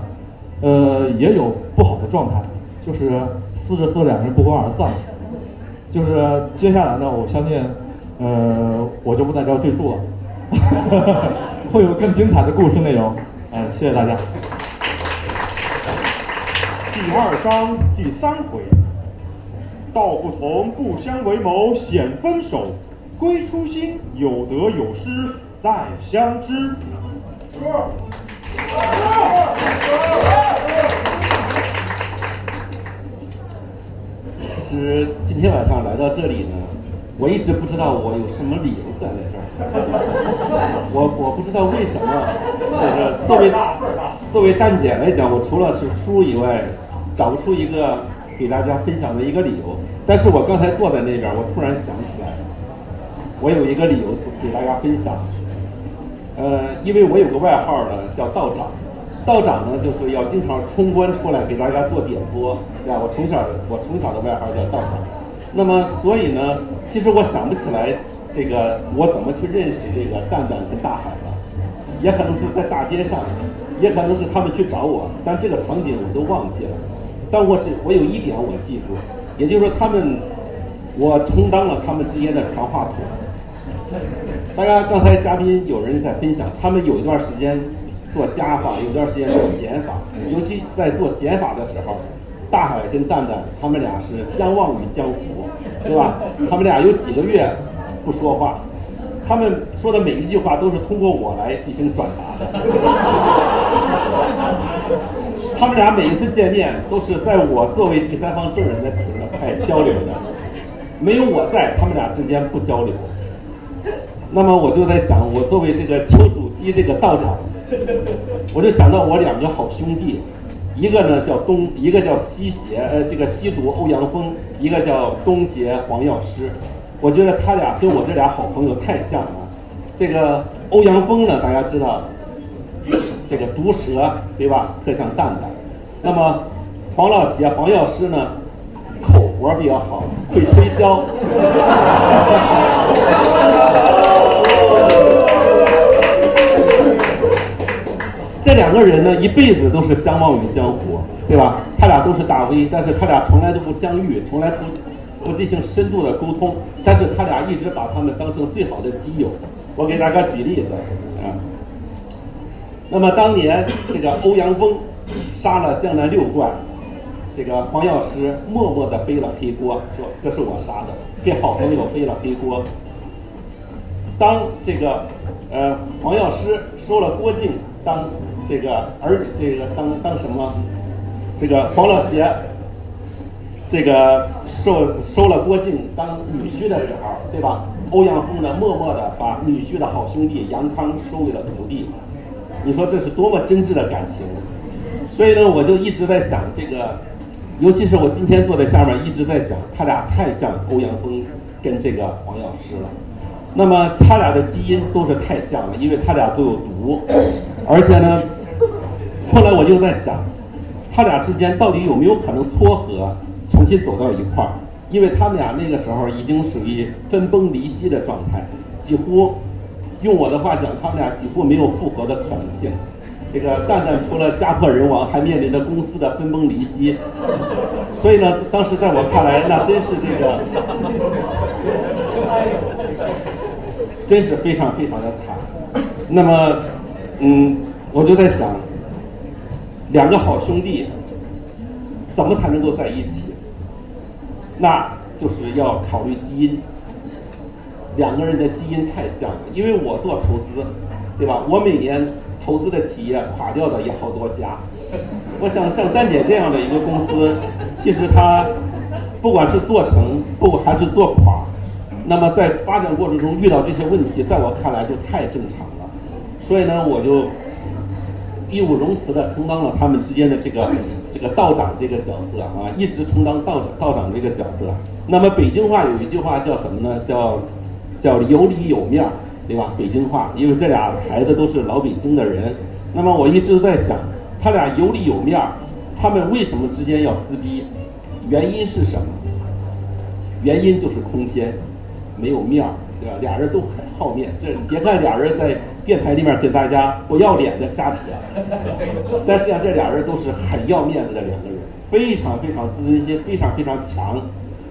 呃，也有不好的状态，就是撕着撕着两个人不欢而散。就是接下来呢，我相信，呃，我就不在这赘述了，会有更精彩的故事内容。嗯，谢谢大家。第二章第三回，道不同不相为谋显分手，归初心有得有失再相知。其实今天晚上来到这里呢，我一直不知道我有什么理由站在这儿。我我不知道为什么，就是作为作为蛋姐来讲，我除了是书以外，找不出一个给大家分享的一个理由。但是我刚才坐在那边，我突然想起来，我有一个理由给大家分享。呃，因为我有个外号呢，叫道长。道长呢，就是要经常冲关出来给大家做点播，对吧？我从小我从小的外号叫道长。那么所以呢，其实我想不起来这个我怎么去认识这个蛋蛋跟大海了，也可能是在大街上，也可能是他们去找我，但这个场景我都忘记了。但我是我有一点我记住，也就是说他们，我充当了他们之间的传话筒。大家刚才嘉宾有人在分享，他们有一段时间。做加法，有段时间做减法，尤其在做减法的时候，大海跟蛋蛋他们俩是相忘于江湖，对吧？他们俩有几个月不说话，他们说的每一句话都是通过我来进行转达的。他们俩每一次见面都是在我作为第三方证人的情态交流的，没有我在，他们俩之间不交流。那么我就在想，我作为这个丘处机这个道长。我就想到我两个好兄弟，一个呢叫东，一个叫西邪，呃，这个西毒欧阳锋，一个叫东邪黄药师。我觉得他俩跟我这俩好朋友太像了。这个欧阳锋呢，大家知道，这个毒舌对吧，特像蛋蛋。那么黄老邪黄药师呢，口活比较好，会推销。这两个人呢，一辈子都是相忘于江湖，对吧？他俩都是大 V，但是他俩从来都不相遇，从来不不进行深度的沟通。但是他俩一直把他们当成最好的基友。我给大家举例子啊。那么当年这个欧阳锋杀了江南六怪，这个黄药师默默地背了黑锅，说这是我杀的，给好朋友背了黑锅。当这个呃黄药师收了郭靖当。这个儿，这个当当什么？这个黄老邪，这个收收了郭靖当女婿的时候，对吧？欧阳锋呢，默默的把女婿的好兄弟杨康收为了徒弟。你说这是多么真挚的感情？所以呢，我就一直在想这个，尤其是我今天坐在下面，一直在想，他俩太像欧阳锋跟这个黄药师了。那么他俩的基因都是太像了，因为他俩都有毒，而且呢，后来我就在想，他俩之间到底有没有可能撮合，重新走到一块儿？因为他们俩那个时候已经属于分崩离析的状态，几乎用我的话讲，他们俩几乎没有复合的可能性。这个蛋蛋除了家破人亡，还面临着公司的分崩离析，所以呢，当时在我看来，那真是这个，真是非常非常的惨。那么，嗯，我就在想，两个好兄弟怎么才能够在一起？那就是要考虑基因，两个人的基因太像了。因为我做投资，对吧？我每年投资的企业垮掉的也好多家。我想像丹姐这样的一个公司，其实它不管是做成不还是做垮，那么在发展过程中遇到这些问题，在我看来就太正常。所以呢，我就义不容辞的充当了他们之间的这个这个道长这个角色啊，一直充当道道长这个角色。那么北京话有一句话叫什么呢？叫叫有里有面儿，对吧？北京话，因为这俩孩子都是老北京的人。那么我一直在想，他俩有里有面儿，他们为什么之间要撕逼？原因是什么？原因就是空间没有面儿，对吧？俩人都很好面，这别看俩人在电台里面给大家不要脸的瞎扯，但实际上这俩人都是很要面子的两个人，非常非常自尊心非常非常强。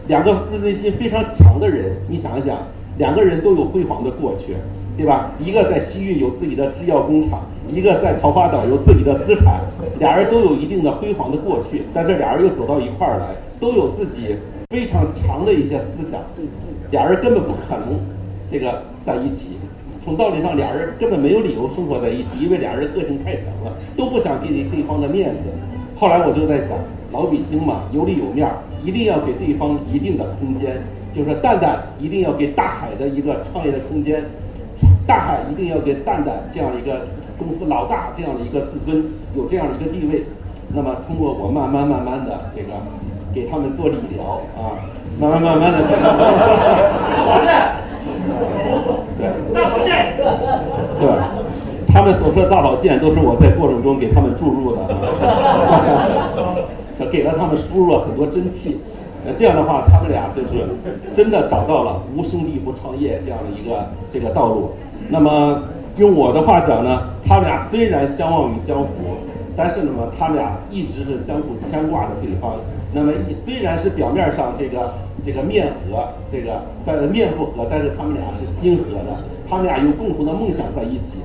两个自尊心非常强的人，你想一想，两个人都有辉煌的过去，对吧？一个在西域有自己的制药工厂，一个在桃花岛有自己的资产，俩人都有一定的辉煌的过去，但这俩人又走到一块儿来，都有自己非常强的一些思想，俩人根本不可能这个在一起。从道理上，俩人根本没有理由生活在一起，因为俩人个性太强了，都不想给对方的面子。后来我就在想，老北京嘛，有里有面儿，一定要给对方一定的空间。就是说，蛋蛋一定要给大海的一个创业的空间，大海一定要给蛋蛋这样一个公司老大这样的一个自尊，有这样的一个地位。那么，通过我慢慢慢慢的这个给他们做理疗啊，慢慢慢慢的给他们。大保健，对？他们所说的大保健都是我在过程中给他们注入的，给了他们输入了很多真气。那这样的话，他们俩就是真的找到了无兄弟不创业这样的一个这个道路。那么用我的话讲呢，他们俩虽然相忘于江湖，但是呢他们俩一直是相互牵挂着对方。那么虽然是表面上这个这个面和，这个但面不和，但是他们俩是心和的。他们俩有共同的梦想在一起，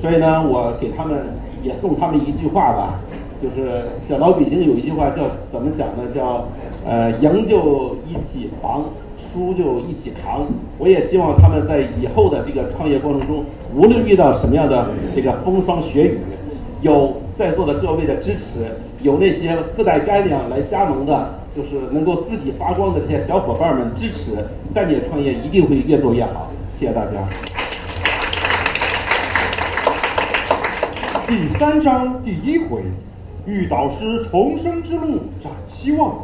所以呢，我给他们也送他们一句话吧，就是小老北京有一句话叫怎么讲呢？叫呃赢就一起防，输就一起扛。我也希望他们在以后的这个创业过程中，无论遇到什么样的这个风霜雪雨，有在座的各位的支持，有那些自带干粮来加盟的，就是能够自己发光的这些小伙伴们支持，蛋姐创业一定会越做越好。谢谢大家。第三章第一回，遇导师重生之路展希望，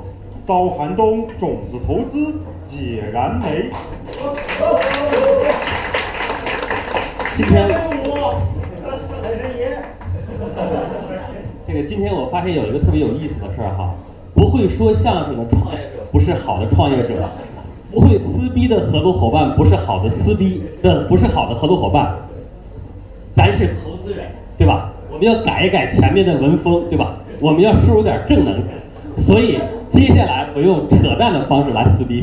遭寒冬种子投资解燃眉。今天这个今天我发现有一个特别有意思的事儿哈，不会说相声的创业者不是好的创业者，不会撕逼的合作伙伴不是好的撕逼的不是好的合作伙伴，咱是投资人？我们要改一改前面的文风对吧？我们要输入点正能量，所以接下来我用扯淡的方式来撕逼。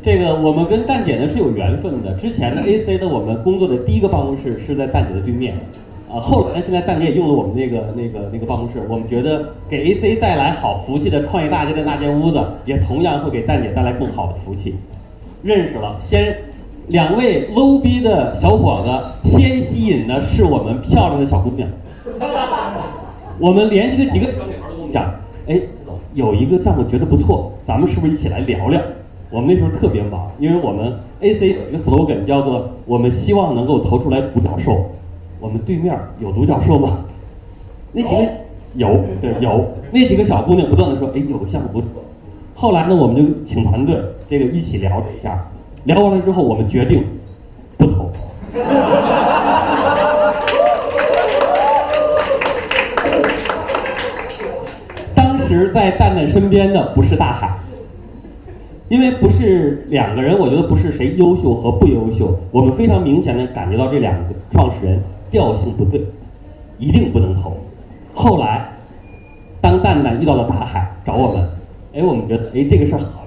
这个我们跟蛋姐呢是有缘分的。之前呢，AC 的我们工作的第一个办公室是在蛋姐的对面，啊，后来呢，现在蛋姐也用了我们那个那个那个办公室。我们觉得给 AC 带来好福气的创业大街的那间屋子，也同样会给蛋姐带来更好的福气。认识了，先两位 low 逼的小伙子，先吸引的是我们漂亮的小姑娘。我们联系了几个小女孩都跟我们讲，哎，有一个项目觉得不错，咱们是不是一起来聊聊？我们那时候特别忙，因为我们 AC 有一个 slogan 叫做“我们希望能够投出来独角兽”，我们对面有独角兽吗？那几个有，对有，那几个小姑娘不断的说，哎，有个项目不错。后来呢，我们就请团队这个一起聊了一下，聊完了之后，我们决定不投。当时在蛋蛋身边的不是大海，因为不是两个人，我觉得不是谁优秀和不优秀，我们非常明显的感觉到这两个创始人调性不对，一定不能投。后来，当蛋蛋遇到了大海找我们，哎，我们觉得哎这个事儿好，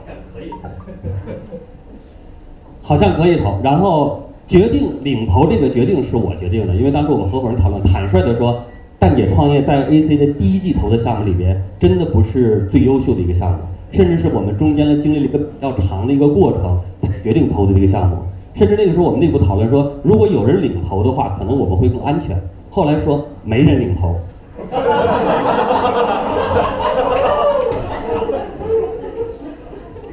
好像可以投，然后决定领投这个决定是我决定的，因为当时我们合伙人讨论，坦率的说，蛋姐创业在 AC 的第一季投的项目里边，真的不是最优秀的一个项目，甚至是我们中间呢经历了一个比较长的一个过程才决定投的这个项目，甚至那个时候我们内部讨论说，如果有人领投的话，可能我们会更安全。后来说没人领投。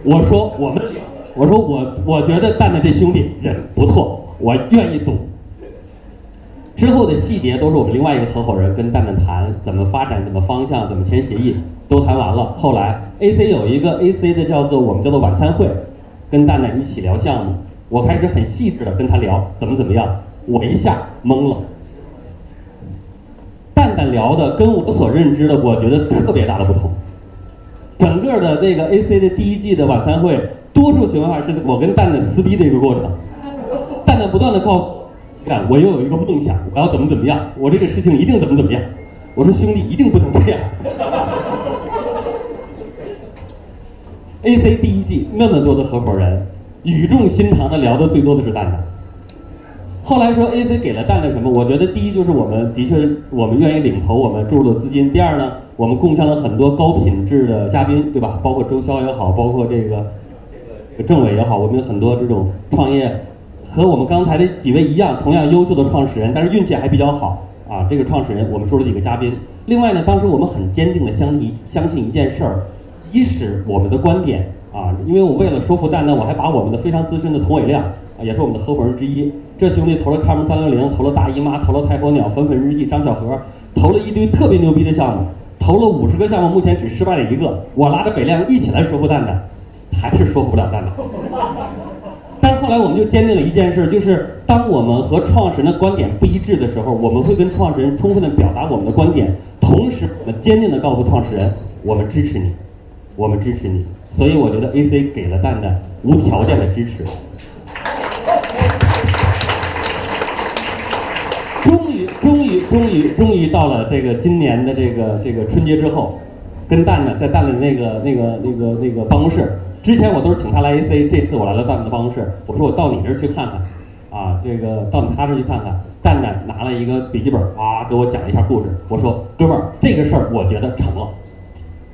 我说我们领，我说我我觉得蛋蛋这兄弟人不错，我愿意赌。之后的细节都是我们另外一个合伙人跟蛋蛋谈怎么发展、怎么方向、怎么签协议，都谈完了。后来 AC 有一个 AC 的叫做我们叫做晚餐会，跟蛋蛋一起聊项目，我开始很细致的跟他聊怎么怎么样，我一下懵了。蛋蛋聊的跟我所认知的，我觉得特别大的不同。整个的那个 AC 的第一季的晚餐会，多数情况下是我跟蛋蛋撕逼的一个过程。蛋蛋不断的告诉我，我又有一个梦想，我要怎么怎么样，我这个事情一定怎么怎么样。我说兄弟一定不能这样。AC 第一季那么多的合伙人，语重心长的聊的最多的是蛋蛋。后来说 AC 给了蛋蛋什么？我觉得第一就是我们的确我们愿意领投我们注入的资金。第二呢，我们共享了很多高品质的嘉宾，对吧？包括周潇也好，包括这个政委也好，我们有很多这种创业和我们刚才的几位一样，同样优秀的创始人，但是运气还比较好啊。这个创始人我们说了几个嘉宾。另外呢，当时我们很坚定的相信相信一件事儿，即使我们的观点啊，因为我为了说服蛋蛋，我还把我们的非常资深的童伟亮啊，也是我们的合伙人之一。这兄弟投了 COM 三六零，投了大姨妈，投了太空鸟、粉粉日记、张小河，投了一堆特别牛逼的项目，投了五十个项目，目前只失败了一个。我拉着北亮一起来说服蛋蛋，还是说服不了蛋蛋。但是后来我们就坚定了一件事，就是当我们和创始人的观点不一致的时候，我们会跟创始人充分的表达我们的观点，同时我们坚定的告诉创始人，我们支持你，我们支持你。所以我觉得 AC 给了蛋蛋无条件的支持。终于，终于，终于，终于到了这个今年的这个这个春节之后，跟蛋蛋在蛋蛋那个那个那个那个办公室。之前我都是请他来 AC，这次我来了蛋蛋的办公室，我说我到你这儿去看看，啊，这个到他这儿去看看。蛋蛋拿了一个笔记本啊，给我讲了一下故事。我说哥们儿，这个事儿我觉得成了。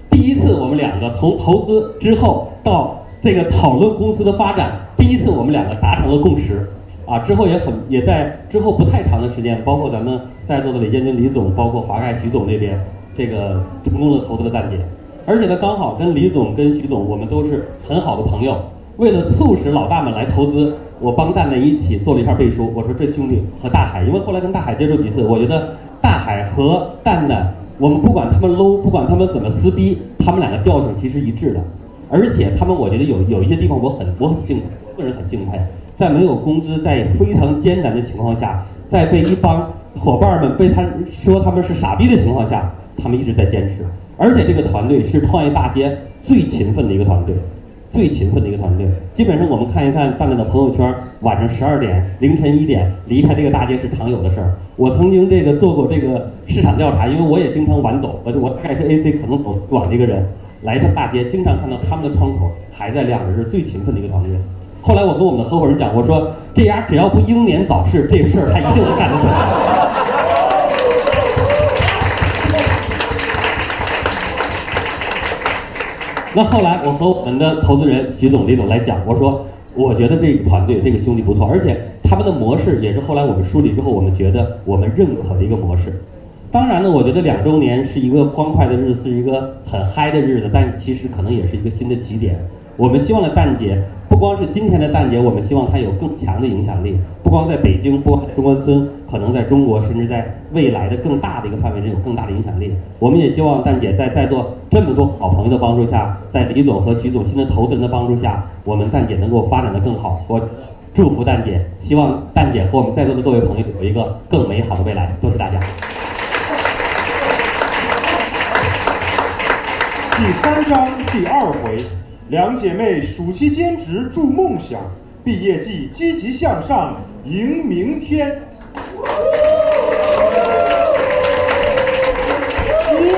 第一次我们两个从投资之后到这个讨论公司的发展，第一次我们两个达成了共识。啊，之后也很也在之后不太长的时间，包括咱们在座的李建军李总，包括华盖徐总那边，这个成功的投资了蛋姐，而且呢，刚好跟李总跟徐总我们都是很好的朋友。为了促使老大们来投资，我帮蛋蛋一起做了一下背书。我说这兄弟和大海，因为后来跟大海接触几次，我觉得大海和蛋蛋，我们不管他们 low，不管他们怎么撕逼，他们两个调性其实一致的，而且他们我觉得有有一些地方我很我很敬佩，个人很敬佩。在没有工资，在非常艰难的情况下，在被一帮伙伴们被他说他们是傻逼的情况下，他们一直在坚持。而且这个团队是创业大街最勤奋的一个团队，最勤奋的一个团队。基本上我们看一看蛋蛋的朋友圈，晚上十二点、凌晨一点离开这个大街是常有的事儿。我曾经这个做过这个市场调查，因为我也经常晚走，而且我大概是 AC 可能走晚的一个人，来这大街经常看到他们的窗口还在亮着，是最勤奋的一个团队。后来我跟我们的合伙人讲，我说这丫只要不英年早逝，这事儿他一定能干得起来。那后来我和我们的投资人徐总、李总来讲，我说我觉得这个团队这个兄弟不错，而且他们的模式也是后来我们梳理之后，我们觉得我们认可的一个模式。当然呢，我觉得两周年是一个欢快的日子，是一个很嗨的日子，但其实可能也是一个新的起点。我们希望的蛋姐不光是今天的蛋姐，我们希望她有更强的影响力，不光在北京、渤海、中关村，可能在中国，甚至在未来的更大的一个范围内有更大的影响力。我们也希望蛋姐在在座这么多好朋友的帮助下，在李总和徐总新的投资人的帮助下，我们蛋姐能够发展的更好。我祝福蛋姐，希望蛋姐和我们在座的各位朋友有一个更美好的未来。多谢大家。第三章第二回，两姐妹暑期兼职助梦想，毕业季积极向上迎明天。一，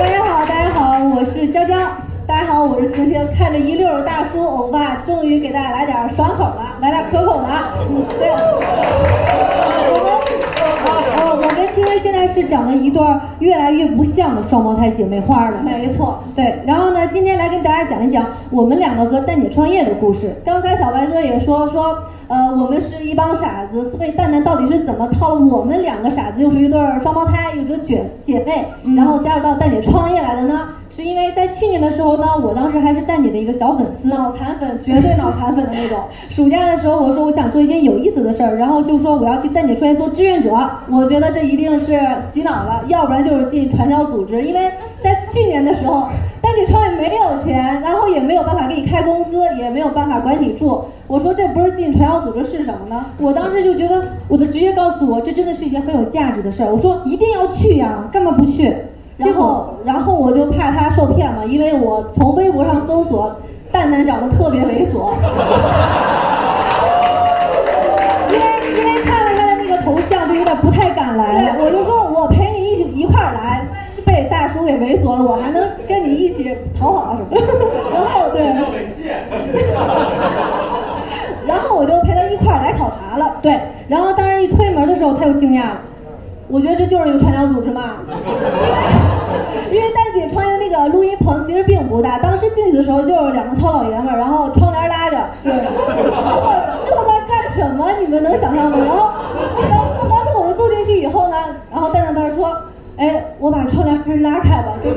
大家好，大家好，我是娇娇。大家好，我是星星。看着一溜儿大叔欧巴，终于给大家来点爽口的，来点可口的。对。我们，呃，我跟星星现在是长了一对儿越来越不像的双胞胎姐妹花了。没错，对。然后呢，今天来跟大家讲一讲我们两个和蛋姐创业的故事。刚才小白哥也说说。呃，我们是一帮傻子，所以蛋蛋到底是怎么套了我们两个傻子，又是一对儿双胞胎，又是姐姐妹，然后加入到蛋姐创业来的呢？是因为在去年的时候呢，我当时还是蛋姐的一个小粉丝，脑残粉，绝对脑残粉的那种。暑假的时候，我说我想做一件有意思的事儿，然后就说我要去蛋姐创业做志愿者。我觉得这一定是洗脑了，要不然就是进传销组织。因为在去年的时候，蛋姐创业没有钱，然后也没有办法给你开工资，也没有办法管你住。我说这不是进传销组织是什么呢？我当时就觉得我的直觉告诉我，这真的是一件很有价值的事儿。我说一定要去呀，干嘛不去？结果，然后我就怕他受骗嘛，因为我从微博上搜索蛋蛋长得特别猥琐，因为因为看了他的那个头像，就有点不太敢来。我就说我陪你一起一块儿来，被大叔给猥琐了，我还能跟你一起逃跑什么的。然后对，然后我就陪他一块儿来考察了。对，然后当时一推门的时候，他就惊讶了。我觉得这就是一个传销组织嘛，因为丹姐创业那个录音棚其实并不大，当时进去的时候就是两个糙老爷们儿，然后窗帘拉着，对，这在干什么？你们能想象吗？然后当当时我们坐进去以后呢，然后蛋蛋当时说，哎，我把窗帘还是拉开吧，这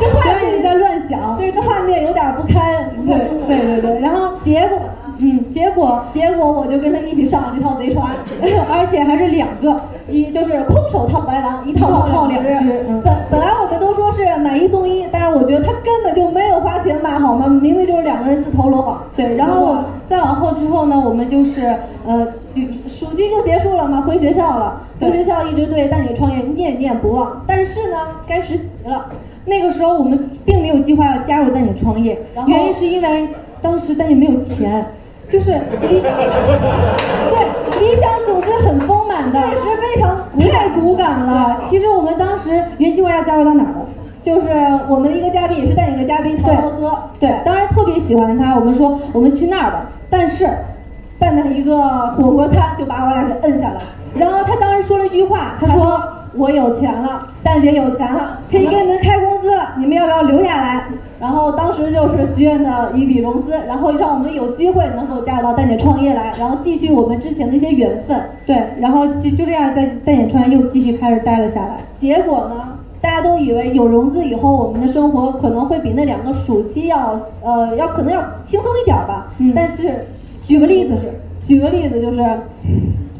这画面你在乱想，对，这画面有点不堪，对对对对，然后结果。嗯，结果结果我就跟他一起上了这套贼船，而且还是两个，一就是空手套白狼，一套套两只。本本来我们都说是买一送一，但是我觉得他根本就没有花钱买，好吗？明明就是两个人自投罗网。对，然后再往后之后呢，我们就是呃，暑期就结束了嘛，回学校了。回学校一直对蛋姐创业念念不忘，但是呢，该实习了。那个时候我们并没有计划要加入蛋姐创业，原因是因为当时蛋姐没有钱。就是理，对理想总是很丰满的，确实非常太骨感了。其实我们当时原计划要加入到哪儿了？就是我们一个嘉宾也是带一个嘉宾陶陶哥，对，当然特别喜欢他。我们说我们去那儿吧，但是办了一个火锅餐就把我俩给摁下了。然后他当时说了一句话，他说我有钱了，蛋姐有钱了，可以给你们开工资了，你们要不要留下来？然后当时就是学院的一笔融资，然后让我们有机会能够加入到蛋姐创业来，然后继续我们之前的一些缘分。对，然后就就这样在蛋姐创业又继续开始待了下来。结果呢，大家都以为有融资以后，我们的生活可能会比那两个暑期要呃要可能要轻松一点吧。嗯。但是，举个例子是，举个例子就是，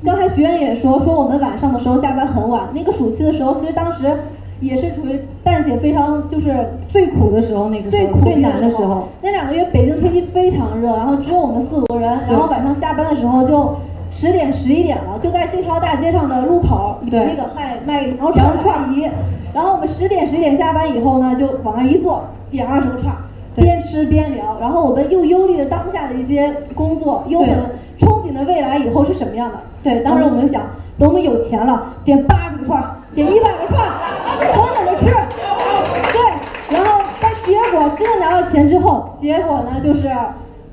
刚才学员也说说我们晚上的时候下班很晚，那个暑期的时候，其实当时。也是处于蛋姐非常就是最苦的时候，那个最苦最难的时候。那两个月北京天气非常热，然后只有我们四五个人，然后晚上下班的时候就十点十一点了，就在这条大街上的路口有那个卖卖羊肉串儿姨，然后我们十点十一点下班以后呢，就往那一坐，点二十个串儿，边吃边聊，然后我们又忧虑着当下的一些工作，又很憧憬着未来以后是什么样的。对，当时我们就想，等我们有钱了，点八十个串儿，点一百个串儿。狠狠的吃，对，然后但结果真的拿到钱之后，结果呢就是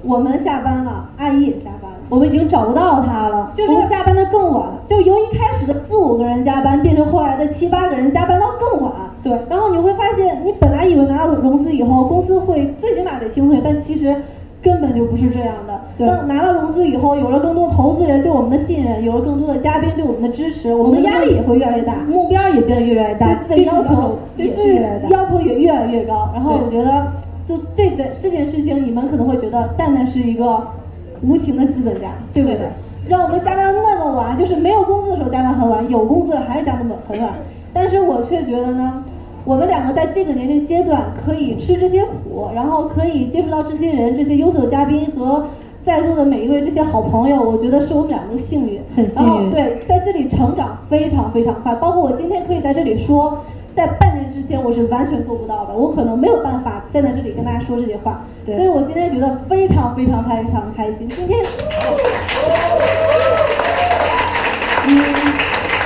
我们下班了，阿姨也下班了，我们已经找不到她了，就是下班的更晚，就由一开始的四五个人加班，变成后来的七八个人加班到更晚，对，然后你会发现，你本来以为拿到融资以后，公司会最起码得清退，但其实。根本就不是这样的。当拿到融资以后，有了更多投资人对我们的信任，有了更多的嘉宾对我们的支持，我们的压力也会越来越大，目标也变得越来越大，对自己的要求，对自己的要求也越来越高。然后我觉得，就这个这件事情，你们可能会觉得蛋蛋是一个无情的资本家，对不对？让我们加班那么晚，就是没有工资的时候加班很晚，有工资还是加那么很晚。但是我却觉得呢，我们两个在这个年龄阶段可以吃这些苦，然后可以接触到这些人、这些优秀的嘉宾和在座的每一位这些好朋友，我觉得是我们两个的幸运，很幸运对，在这里成长非常非常快，包括我今天可以在这里说。在半年之前，我是完全做不到的，我可能没有办法站在这里跟大家说这些话，对所以我今天觉得非常非常非常开心。今天，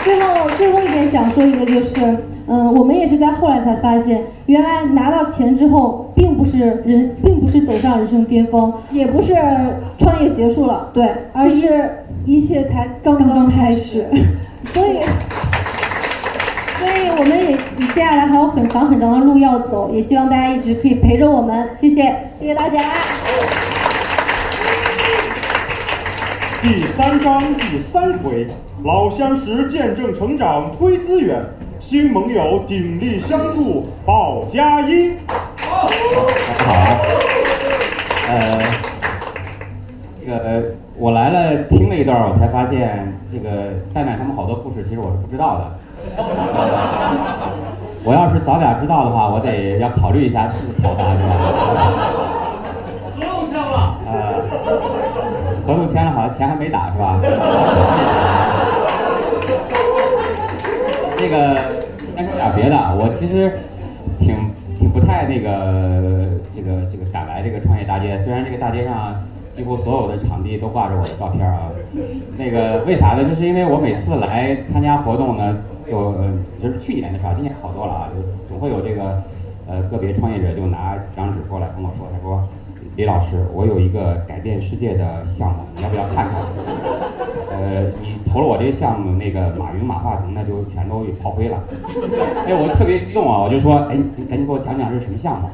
最后最后一点想说一个就是，嗯，我们也是在后来才发现，原来拿到钱之后，并不是人，并不是走上人生巅峰，也不是创业结束了，对，而是一切才刚刚开始。所以，所以我们也接下来还有很长很长的路要走，也希望大家一直可以陪着我们，谢谢，谢谢大家。第三章第三回，老相识见证成长推资源，新盟友鼎力相助报佳音。好，好呃，这个呃我来了，听了一段，我才发现这个蛋蛋他们好多故事，其实我是不知道的。我要是早点知道的话，我得要考虑一下是不是投他，是吧？合同签了。呃，合同签了，是吧？那个先说点别的，我其实挺挺不太那个这个这个敢来这个创业大街，虽然这个大街上几乎所有的场地都挂着我的照片啊，那个为啥呢？就是因为我每次来参加活动呢，有呃就是去年的时候，今年好多了啊，就总会有这个呃个别创业者就拿几张纸过来跟我说，他说。李老师，我有一个改变世界的项目，你要不要看看？投了我这个项目，那个马云、马化腾那就全都炮灰了。哎，我特别激动啊，我就说，哎，你赶紧给我讲讲是什么项目？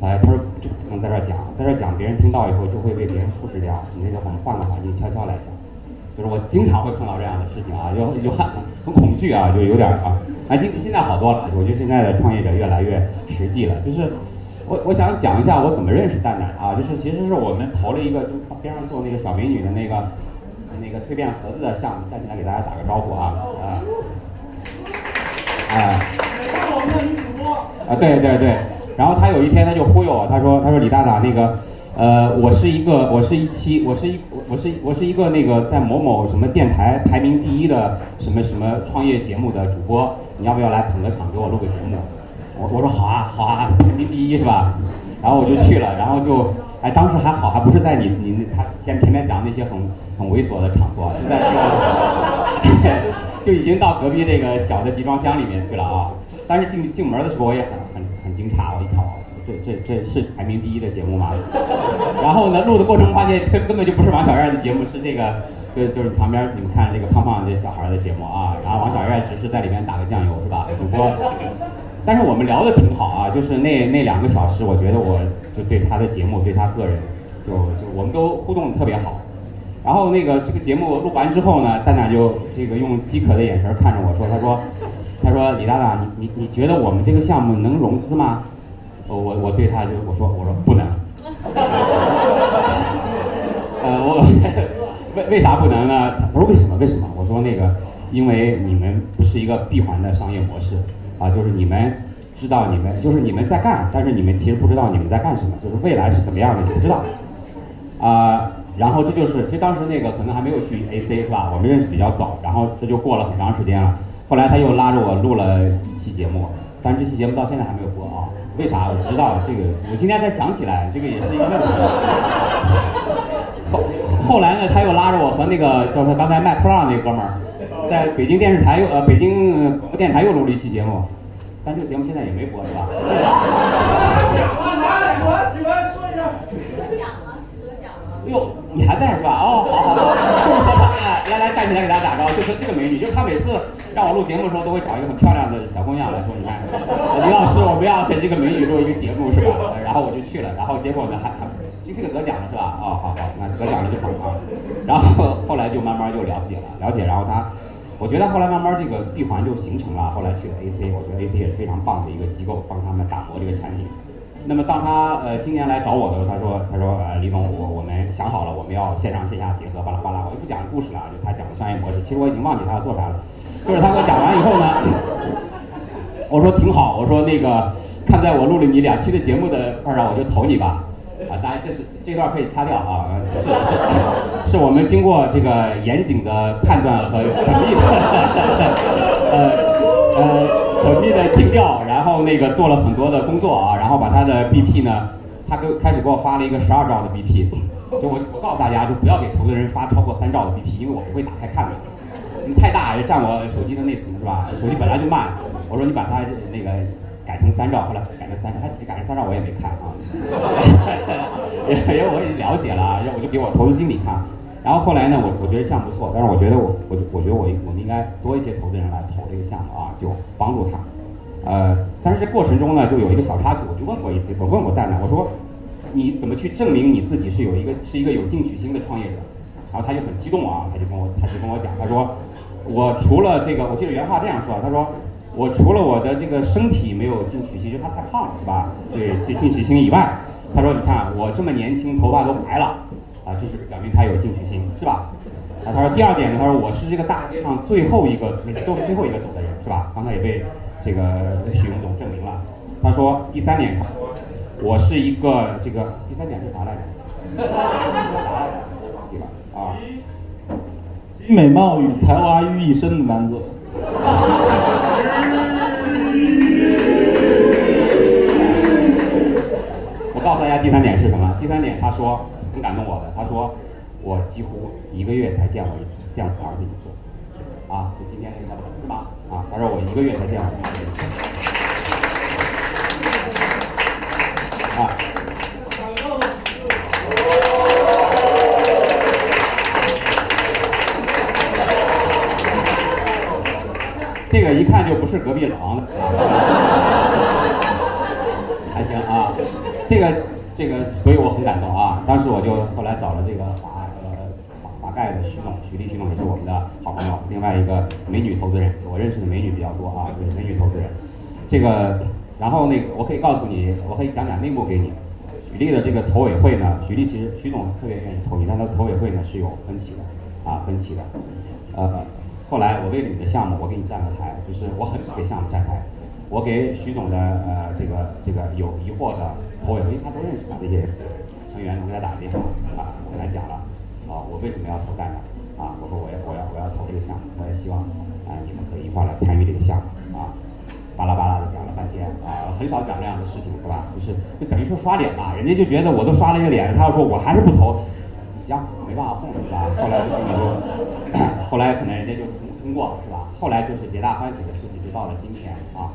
哎，他说这不能在这儿讲，在这儿讲别人听到以后就会被别人复制掉。你那个我们换个环境，悄悄来讲。就是我经常会碰到这样的事情啊，就就很很恐惧啊，就有点啊。啊，今现在好多了，我觉得现在的创业者越来越实际了，就是。我我想讲一下我怎么认识蛋蛋啊，就是其实是我们投了一个，就边上坐那个小美女的那个个蜕变盒子的项目，站起来给大家打个招呼啊啊啊啊对对对，然后他有一天他就忽悠我，他说他说李大大那个呃我是一个我是一期我是一我是我是一个那个在某某什么电台排名第一的什么什么创业节目的主播，你要不要来捧个场给我录个节目？我我说好啊好啊，排名第一是吧？然后我就去了，然后就哎当时还好，还不是在你你他前前面讲那些很很猥琐的场所，是在这个就已经到隔壁这个小的集装箱里面去了啊。但是进进门的时候我也很很很惊诧，我一看，这这这是排名第一的节目吗？然后呢录的过程发现这根本就不是王小燕的节目，是这个就就是旁边你们看这个胖胖这小孩的节目啊，然后王小燕只是在里面打个酱油是吧？主播。但是我们聊的挺好啊，就是那那两个小时，我觉得我就对他的节目，对他个人，就就我们都互动的特别好。然后那个这个节目录完之后呢，蛋蛋就这个用饥渴的眼神看着我说，他说，他说李大大，你你你觉得我们这个项目能融资吗？我我我对他就我说我说不能。呃，我 为为啥不能呢？他说为什么为什么？我说那个因为你们不是一个闭环的商业模式。啊，就是你们知道你们就是你们在干，但是你们其实不知道你们在干什么，就是未来是怎么样的你不知道。啊，然后这就是其实当时那个可能还没有去 AC 是吧？我们认识比较早，然后这就过了很长时间了。后来他又拉着我录了一期节目，但是这期节目到现在还没有播啊。为啥？我知道这个，我今天才想起来，这个也是一个问题。后后来呢，他又拉着我和那个就是刚才卖破烂那哥们儿。在北京电视台又呃北京广播电台又录了一期节目，但这个节目现在也没播是吧？奖了，拿来，起来，起来，说一下。得奖了，是得奖了。哟，你还在是吧？哦，好好好，来来站起来给大家打招呼，就是这个美女，就是她每次让我录节目的时候，都会找一个很漂亮的小姑娘来说，你看，李老师，我们要给这个美女录一个节目是吧？然后我就去了，然后结果呢还还这个得奖了是吧？哦，好好，那得奖了就好啊。然后后来就慢慢就了解了，了解，然后她。我觉得后来慢慢这个闭环就形成了，后来去了 AC，我觉得 AC 也是非常棒的一个机构，帮他们打磨这个产品。那么当他呃今年来找我的时候，他说他说呃李总，我我们想好了，我们要线上线下结合，巴拉巴拉，我就不讲故事了，就他讲的商业模式。其实我已经忘记他要做啥了，就是他给我讲完以后呢，我说挺好，我说那个看在我录了你两期的节目的份上，我就投你吧。啊，当然这是这段可以擦掉啊，是是是我们经过这个严谨的判断和缜密的 呃呃缜密的尽调，然后那个做了很多的工作啊，然后把他的 BP 呢，他给开始给我发了一个十二兆的 BP，就我我告诉大家，就不要给投资人发超过三兆的 BP，因为我不会打开看的，你太大也占我手机的内存是吧？手机本来就慢，我说你把它那个。改成三兆，后来改成三兆，他改成三兆我也没看啊，因为我已经了解了，然后我就给我投资经理看，然后后来呢，我我觉得项目不错，但是我觉得我我我觉得我我们应该多一些投资人来投这个项目啊，就帮助他，呃，但是这过程中呢，就有一个小插曲，我就问过一次，我问过蛋蛋，我说你怎么去证明你自己是有一个是一个有进取心的创业者？然后他就很激动啊，他就跟我他就跟我讲，他说我除了这个，我记得原话这样说，他说。我除了我的这个身体没有进取心，就他太胖了，是吧？对，这进取心以外，他说：“你看我这么年轻，头发都白了，啊，这是表明他有进取心，是吧？”啊，他说第二点呢，他说我是这个大街上最后一个，都是最后一个走的人，是吧？刚才也被这个许荣总证明了。他说第三点，我是一个这个第三点是啥来着？对吧？啊，集美貌与才华于一身的男子。我告诉大家第三点是什么？第三点他说很感动我的，他说我几乎一个月才见我一次，见我儿子一次，啊，就今天这个是吧？啊，他说我一个月才见我儿子一次，啊。这个一看就不是隔壁老王的，还行啊。这个这个，所以我很感动啊。当时我就后来找了这个华呃华盖的徐总，徐丽徐总也是我们的好朋友。另外一个美女投资人，我认识的美女比较多啊，就是美女投资人。这个，然后那个我可以告诉你，我可以讲讲内幕给你。许丽的这个投委会呢，许丽其实徐总特别愿意投你，但他投委会呢是有分歧的啊，分歧的，呃。后来我为了你的项目，我给你站了台，就是我很少给项目站台。我给徐总的呃这个这个有疑惑的投委会，他都认识这些成员，我给他打个电话啊，我跟他讲了啊，我为什么要投蛋蛋啊？我说我要我要我要投这个项目，我也希望啊你们可以一块来参与这个项目啊，巴拉巴拉的讲了半天啊，很少讲这样的事情是吧？就是就等于说刷脸嘛，人家就觉得我都刷了一个脸，他要说我还是不投。行，没办法混了是吧？后来就后来可能人家就通通过了是吧？后来就是皆大欢喜的事情，就到了今天啊。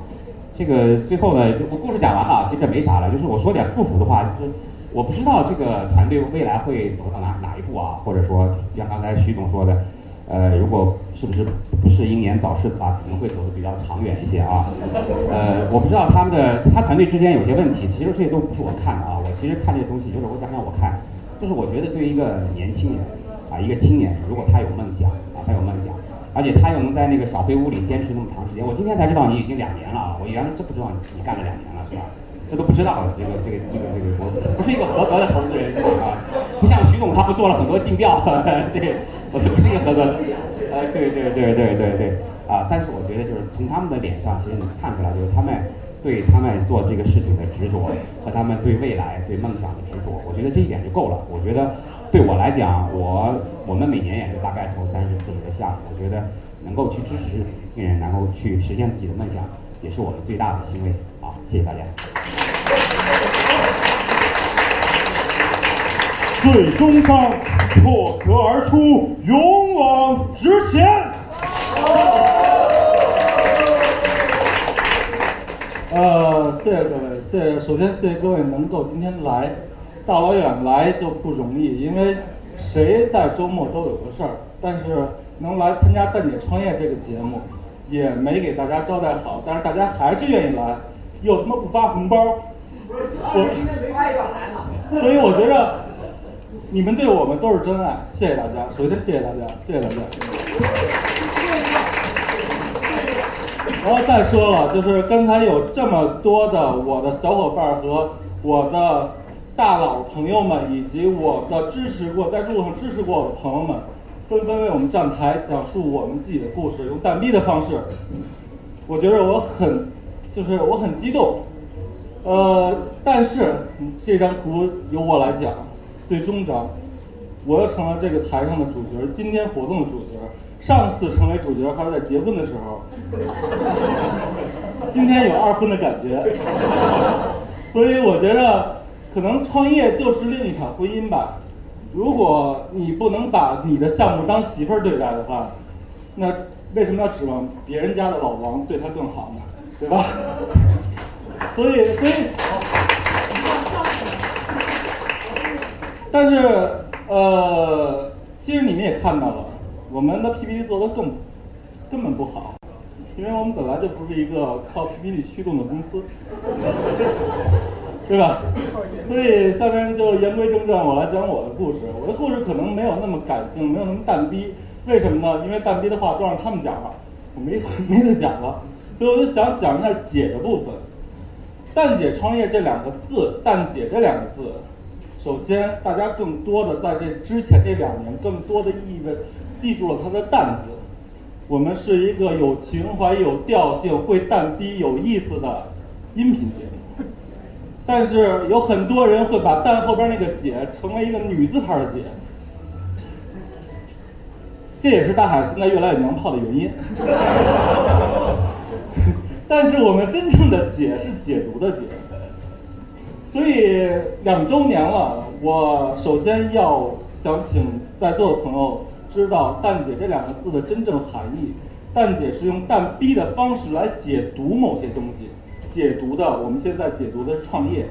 这个最后呢，就我故事讲完了，其实没啥了。就是我说点祝福的话，就是我不知道这个团队未来会走到哪哪一步啊，或者说像刚才徐总说的，呃，如果是不是不是英年早逝的话，可能会走得比较长远一些啊。呃，我不知道他们的他团队之间有些问题，其实这些都不是我看的啊。我其实看这些东西，就是我讲讲我看。就是我觉得对于一个年轻人啊，一个青年，如果他有梦想啊，他有梦想，而且他又能在那个小黑屋里坚持那么长时间，我今天才知道你已经两年了啊，我原来真不知道你干了两年了是吧？这都不知道这个这个这个这个我不是一个合格的投资人啊，不像徐总他不做了很多尽调，对，我不是一个合格的，呃，对对对对对对啊，但是我觉得就是从他们的脸上其实能看出来，就是他们。对他们做这个事情的执着和他们对未来、对梦想的执着，我觉得这一点就够了。我觉得对我来讲，我我们每年也是大概投三十四十个项目，我觉得能够去支持年轻人，然后去实现自己的梦想，也是我们最大的欣慰。好，谢谢大家。最终章破壳而出，勇往直前。呃，谢谢各位，谢谢。首先，谢谢各位能够今天来，大老远来就不容易，因为谁在周末都有个事儿。但是能来参加蛋姐创业这个节目，也没给大家招待好，但是大家还是愿意来，又他妈不发红包，我，所以我觉着你们对我们都是真爱，谢谢大家。首先，谢谢大家，谢谢大家。然后再说了，就是刚才有这么多的我的小伙伴和我的大佬朋友们以及我的支持过在路上支持过我的朋友们，纷纷为我们站台讲述我们自己的故事，用蛋逼的方式，我觉得我很，就是我很激动。呃，但是这张图由我来讲，最终章，我又成了这个台上的主角，今天活动的主角。上次成为主角还是在结婚的时候，今天有二婚的感觉，所以我觉得可能创业就是另一场婚姻吧。如果你不能把你的项目当媳妇儿对待的话，那为什么要指望别人家的老王对他更好呢？对吧？所以，所以，但是，呃，其实你们也看到了。我们的 PPT 做的更根本不好，因为我们本来就不是一个靠 PPT 驱动的公司，对吧？所以下面就言归正传，我来讲我的故事。我的故事可能没有那么感性，没有那么淡逼。为什么呢？因为淡逼的话都让他们讲了，我没没得讲了。所以我就想讲一下姐的部分。蛋姐创业这两个字，蛋姐这两个字，首先大家更多的在这之前这两年，更多的意味。记住了它的“蛋”字，我们是一个有情怀、有调性、会蛋逼、有意思的音频节目。但是有很多人会把“蛋”后边那个“姐”成为一个女字旁的“姐”，这也是大海现在越来越娘炮的原因。但是我们真正的“解”是解读的“解”，所以两周年了，我首先要想请在座的朋友。知道“蛋姐”这两个字的真正含义，蛋姐是用蛋逼的方式来解读某些东西，解读的我们现在解读的是创业。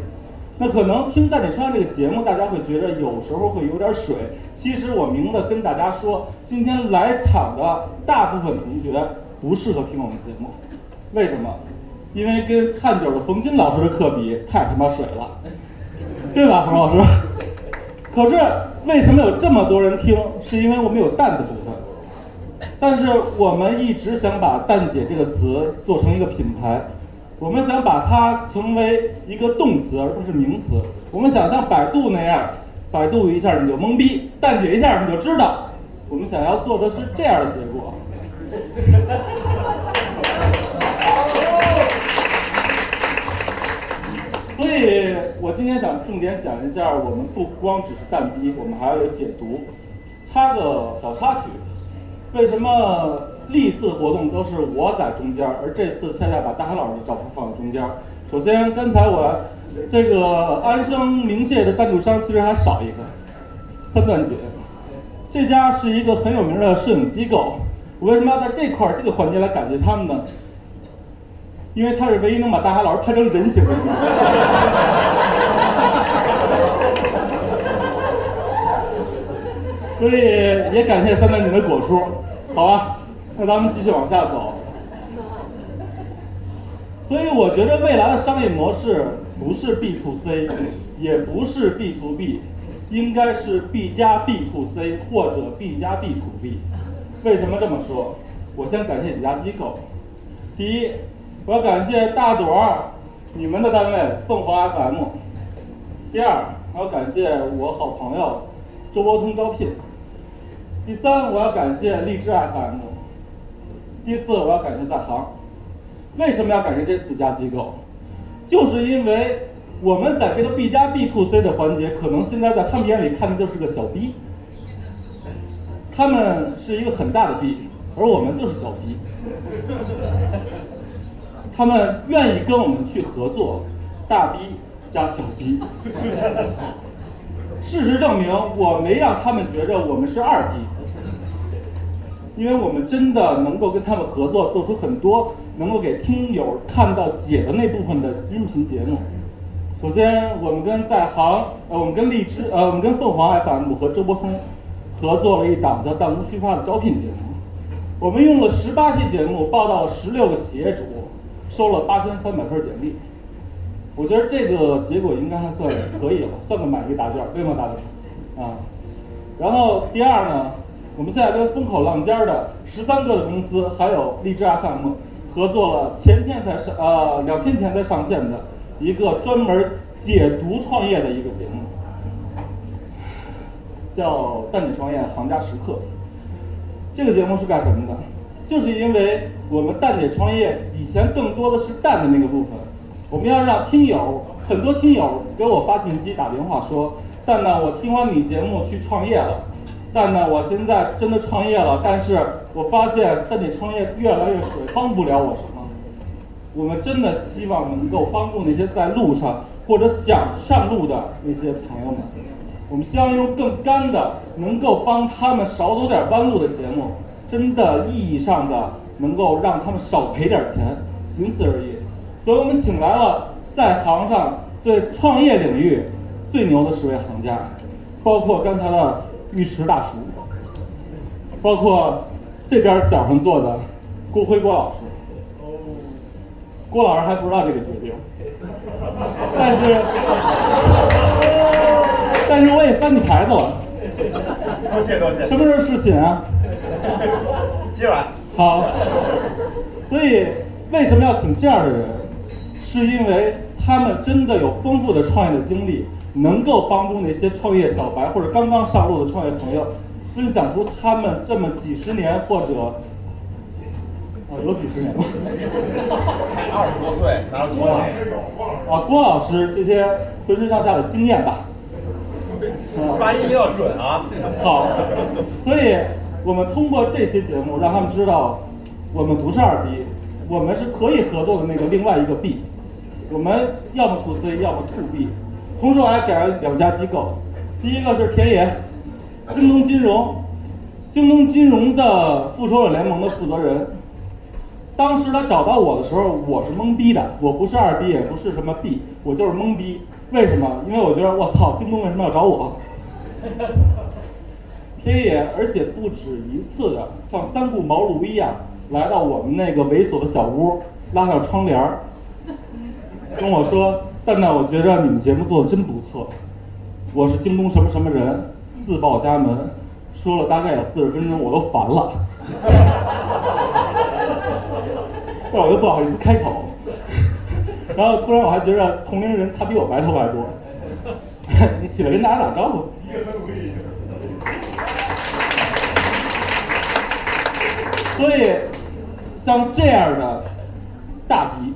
那可能听蛋姐创业这个节目，大家会觉得有时候会有点水。其实我明的跟大家说，今天来场的大部分同学不适合听我们节目，为什么？因为跟看九的冯鑫老师的课比，太他妈水了，对吧，冯老师？可是为什么有这么多人听？是因为我们有蛋的部分，但是我们一直想把“蛋姐”这个词做成一个品牌，我们想把它成为一个动词而不是名词。我们想像百度那样，百度一下你就懵逼，蛋姐一下你就知道。我们想要做的是这样的结果。以我今天想重点讲一下，我们不光只是蛋逼，我们还要有解读。插个小插曲，为什么历次活动都是我在中间，而这次恰恰把大海老师的照片放在中间？首先，刚才我这个安生鸣谢的赞助商其实还少一个，三段姐，这家是一个很有名的摄影机构。我为什么要在这块这个环节来感谢他们呢？因为他是唯一能把大海老师拍成人形的。所以也感谢三段锦的果叔，好吧，那咱们继续往下走。所以我觉得未来的商业模式不是 B to C，也不是 B to B，应该是 B 加 B to C 或者 B 加 B to B。为什么这么说？我先感谢几家机构。第一。我要感谢大朵儿，你们的单位凤凰 FM。第二，我要感谢我好朋友周伯通招聘。第三，我要感谢荔枝 FM。第四，我要感谢在行。为什么要感谢这四家机构？就是因为我们在这个 B 加 B to C 的环节，可能现在在他们眼里看的就是个小 B。他们是一个很大的 B，而我们就是小 B。他们愿意跟我们去合作，大 B 加小 B。事实证明，我没让他们觉着我们是二 B，因为我们真的能够跟他们合作，做出很多能够给听友看到解的那部分的音频节目。首先，我们跟在行，呃，我们跟荔枝，呃，我们跟凤凰 FM 和周伯通合作了一档叫《弹无虚发》的招聘节目。我们用了十八期节目，报道了十六个企业主。收了八千三百份简历，我觉得这个结果应该还算可以了，算个满意答卷，对吗，大家？啊，然后第二呢，我们现在跟风口浪尖的十三个的公司，还有荔枝 FM 合作了，前天才上，呃，两天前才上线的一个专门解读创业的一个节目，叫《蛋姐创业行家时刻》。这个节目是干什么的？就是因为我们蛋姐创业以前更多的是蛋的那个部分，我们要让听友很多听友给我发信息打电话说，蛋蛋，我听完你节目去创业了，蛋蛋，我现在真的创业了，但是我发现蛋姐创业越来越水，帮不了我什么。我们真的希望能够帮助那些在路上或者想上路的那些朋友们，我们希望用更干的，能够帮他们少走点弯路的节目。真的意义上的能够让他们少赔点钱，仅此而已。所以我们请来了在行上最创业领域最牛的十位行家，包括刚才的尉迟大叔，包括这边脚上坐的郭辉郭老师。郭老师还不知道这个决定，但是但是我也翻你牌子了。多谢多谢。什么时候试寝啊？今晚好，所以为什么要请这样的人？是因为他们真的有丰富的创业的经历，能够帮助那些创业小白或者刚刚上路的创业朋友，分享出他们这么几十年或者啊有几十年了，才 二十多岁，哪有几年？啊郭老师这些浑身上下的经验吧。发音要准啊！好，所以。我们通过这些节目，让他们知道，我们不是二 B，我们是可以合作的那个另外一个 B，我们要么 to C，要么 to B。同时我还改了两家机构，第一个是田野，京东金融，京东金融的复仇者联盟的负责人。当时他找到我的时候，我是懵逼的，我不是二 B，也不是什么 B，我就是懵逼。为什么？因为我觉得我操，京东为什么要找我？天野，而且不止一次的像三顾茅庐一样来到我们那个猥琐的小屋，拉上窗帘儿，跟我说：“蛋蛋，我觉着你们节目做的真不错。我是京东什么什么人，自报家门。”说了大概有四十分钟，我都烦了，但我又不好意思开口。然后突然我还觉着同龄人他比我白头发多，你起来跟大家打招呼。所以，像这样的大 B，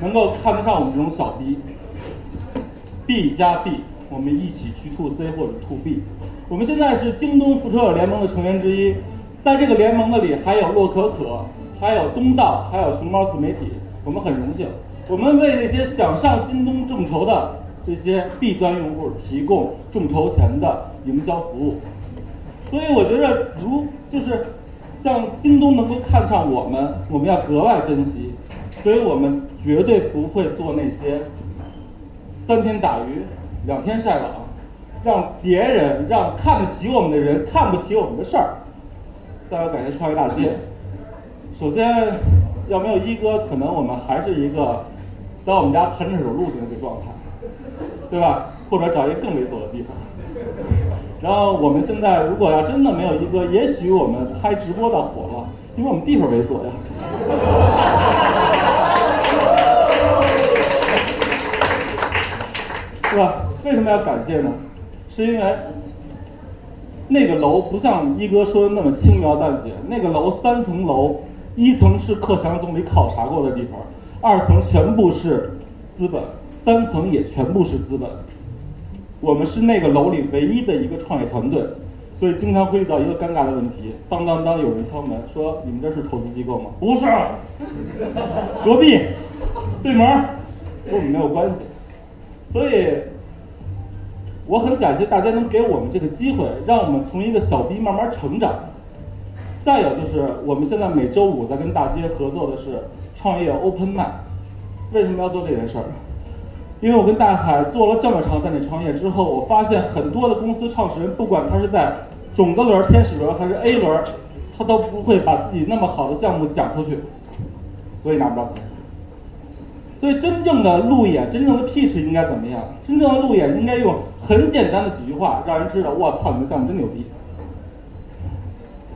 能够看得上我们这种小 B，B 加 B，我们一起去 to C 或者 to B。我们现在是京东复仇者联盟的成员之一，在这个联盟的里还有洛可可，还有东道，还有熊猫自媒体。我们很荣幸，我们为那些想上京东众筹的这些 B 端用户提供众筹前的营销服务。所以我觉得，如就是。像京东能够看上我们，我们要格外珍惜，所以我们绝对不会做那些三天打鱼两天晒网，让别人让看得起我们的人看不起我们的事儿。再要感谢创业大街，首先要没有一哥，可能我们还是一个在我们家盘着手录的那个状态，对吧？或者找一个更猥琐的地方。然后我们现在如果要真的没有一个，也许我们拍直播倒火了，因为我们地方猥琐呀，是吧？为什么要感谢呢？是因为那个楼不像一哥说的那么轻描淡写，那个楼三层楼，一层是克强总理考察过的地方，二层全部是资本，三层也全部是资本。我们是那个楼里唯一的一个创业团队，所以经常会遇到一个尴尬的问题：当当当，有人敲门说：“你们这是投资机构吗？”不是，隔壁对门跟我们没有关系。所以我很感谢大家能给我们这个机会，让我们从一个小 B 慢慢成长。再有就是我们现在每周五在跟大街合作的是创业 Open 麦，为什么要做这件事儿？因为我跟大海做了这么长时间创业之后，我发现很多的公司创始人，不管他是在种子轮、天使轮还是 A 轮，他都不会把自己那么好的项目讲出去，所以拿不着钱。所以真正的路演，真正的 pitch 应该怎么样？真正的路演应该用很简单的几句话，让人知道，我操，你的项目真牛逼。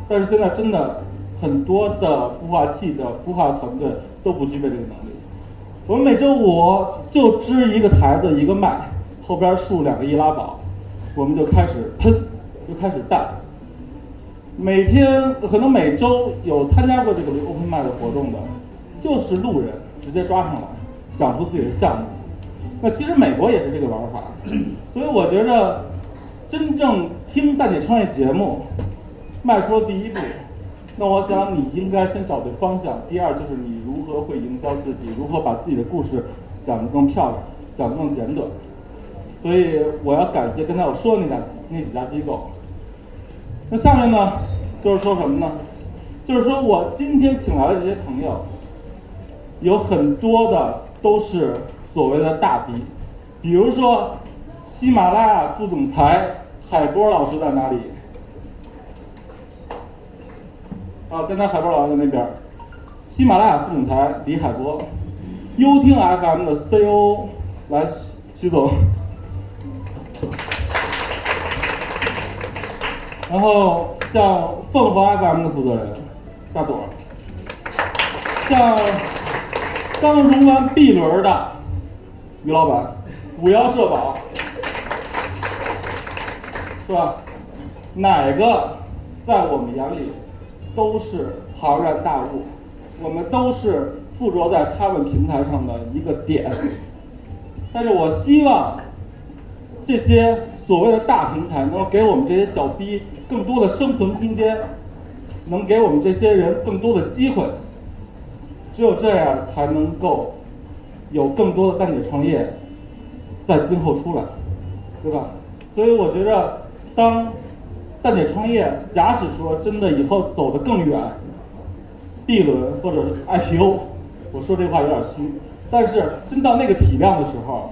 但是现在真的很多的孵化器的孵化团队都不具备这个能力。我们每周五就支一个台子一个麦，后边竖两个易拉宝，我们就开始喷，就开始带。每天可能每周有参加过这个 open 麦的活动的，就是路人直接抓上来，讲出自己的项目。那其实美国也是这个玩法，所以我觉着真正听蛋姐创业节目，迈出了第一步。那我想你应该先找对方向，第二就是你何会营销自己，如何把自己的故事讲得更漂亮，讲得更简短。所以我要感谢刚才我说的那家那几家机构。那下面呢，就是说什么呢？就是说我今天请来的这些朋友，有很多的都是所谓的大 B，比如说喜马拉雅副总裁海波老师在哪里？啊，刚才海波老师在那边。喜马拉雅副总裁李海波，优听 FM 的 COO 来徐总。然后像凤凰 FM 的负责人大朵，像刚融完 B 轮的于老板，五幺社保，是吧？哪个在我们眼里都是庞然大物，我们都是附着在他们平台上的一个点。但是我希望这些所谓的大平台能够给我们这些小 B。更多的生存空间，能给我们这些人更多的机会。只有这样，才能够有更多的蛋姐创业在今后出来，对吧？所以我觉着，当蛋姐创业，假使说真的以后走得更远，B 轮或者 IPO，我说这话有点虚，但是真到那个体量的时候，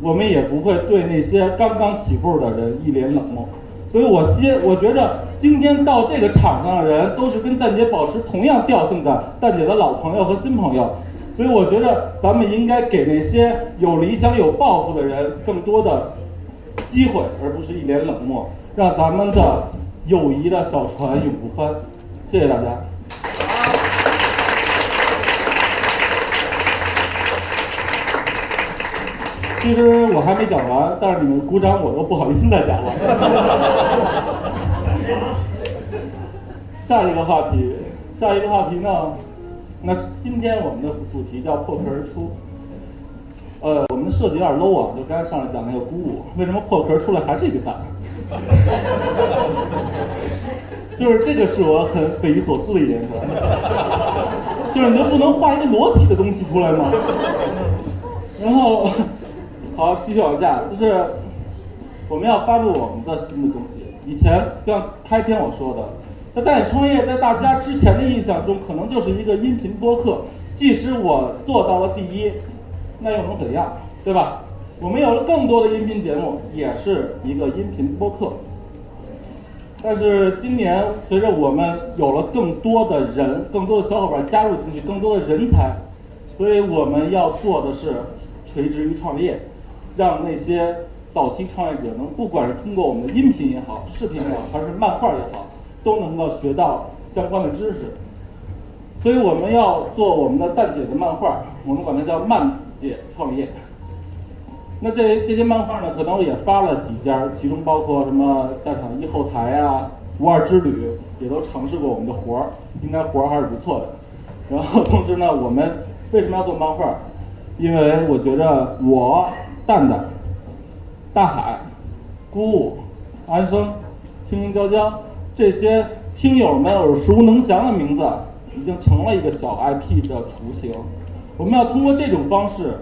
我们也不会对那些刚刚起步的人一脸冷漠。所以我希，我觉着今天到这个场上的人都是跟蛋姐保持同样调性的蛋姐的老朋友和新朋友，所以我觉着咱们应该给那些有理想、有抱负的人更多的机会，而不是一脸冷漠，让咱们的友谊的小船永不翻。谢谢大家。其实我还没讲完，但是你们鼓掌，我都不好意思再讲了。下一个话题，下一个话题呢？那今天我们的主题叫破壳而出。呃，我们的设计有点 low 啊，就刚才上来讲那个鼓舞，为什么破壳出来还是一个蛋？就是这个是我很匪夷所思的一件事。就是你能不能画一个裸体的东西出来吗？然后。好，继续往下，就是我们要发布我们的新的东西。以前像开篇我说的，在带你创业，在大家之前的印象中，可能就是一个音频播客。即使我做到了第一，那又能怎样，对吧？我们有了更多的音频节目，也是一个音频播客。但是今年随着我们有了更多的人、更多的小伙伴加入进去，更多的人才，所以我们要做的是垂直于创业。让那些早期创业者能，不管是通过我们的音频也好，视频也好，还是漫画也好，都能够学到相关的知识。所以我们要做我们的蛋姐的漫画，我们管它叫漫姐创业。那这这些漫画呢，可能也发了几家，其中包括什么战场一后台啊、无二之旅，也都尝试过我们的活儿，应该活儿还是不错的。然后同时呢，我们为什么要做漫画？因为我觉着我。蛋蛋、大海、姑姑、安生、青青椒椒，这些听友们耳熟能详的名字，已经成了一个小 IP 的雏形。我们要通过这种方式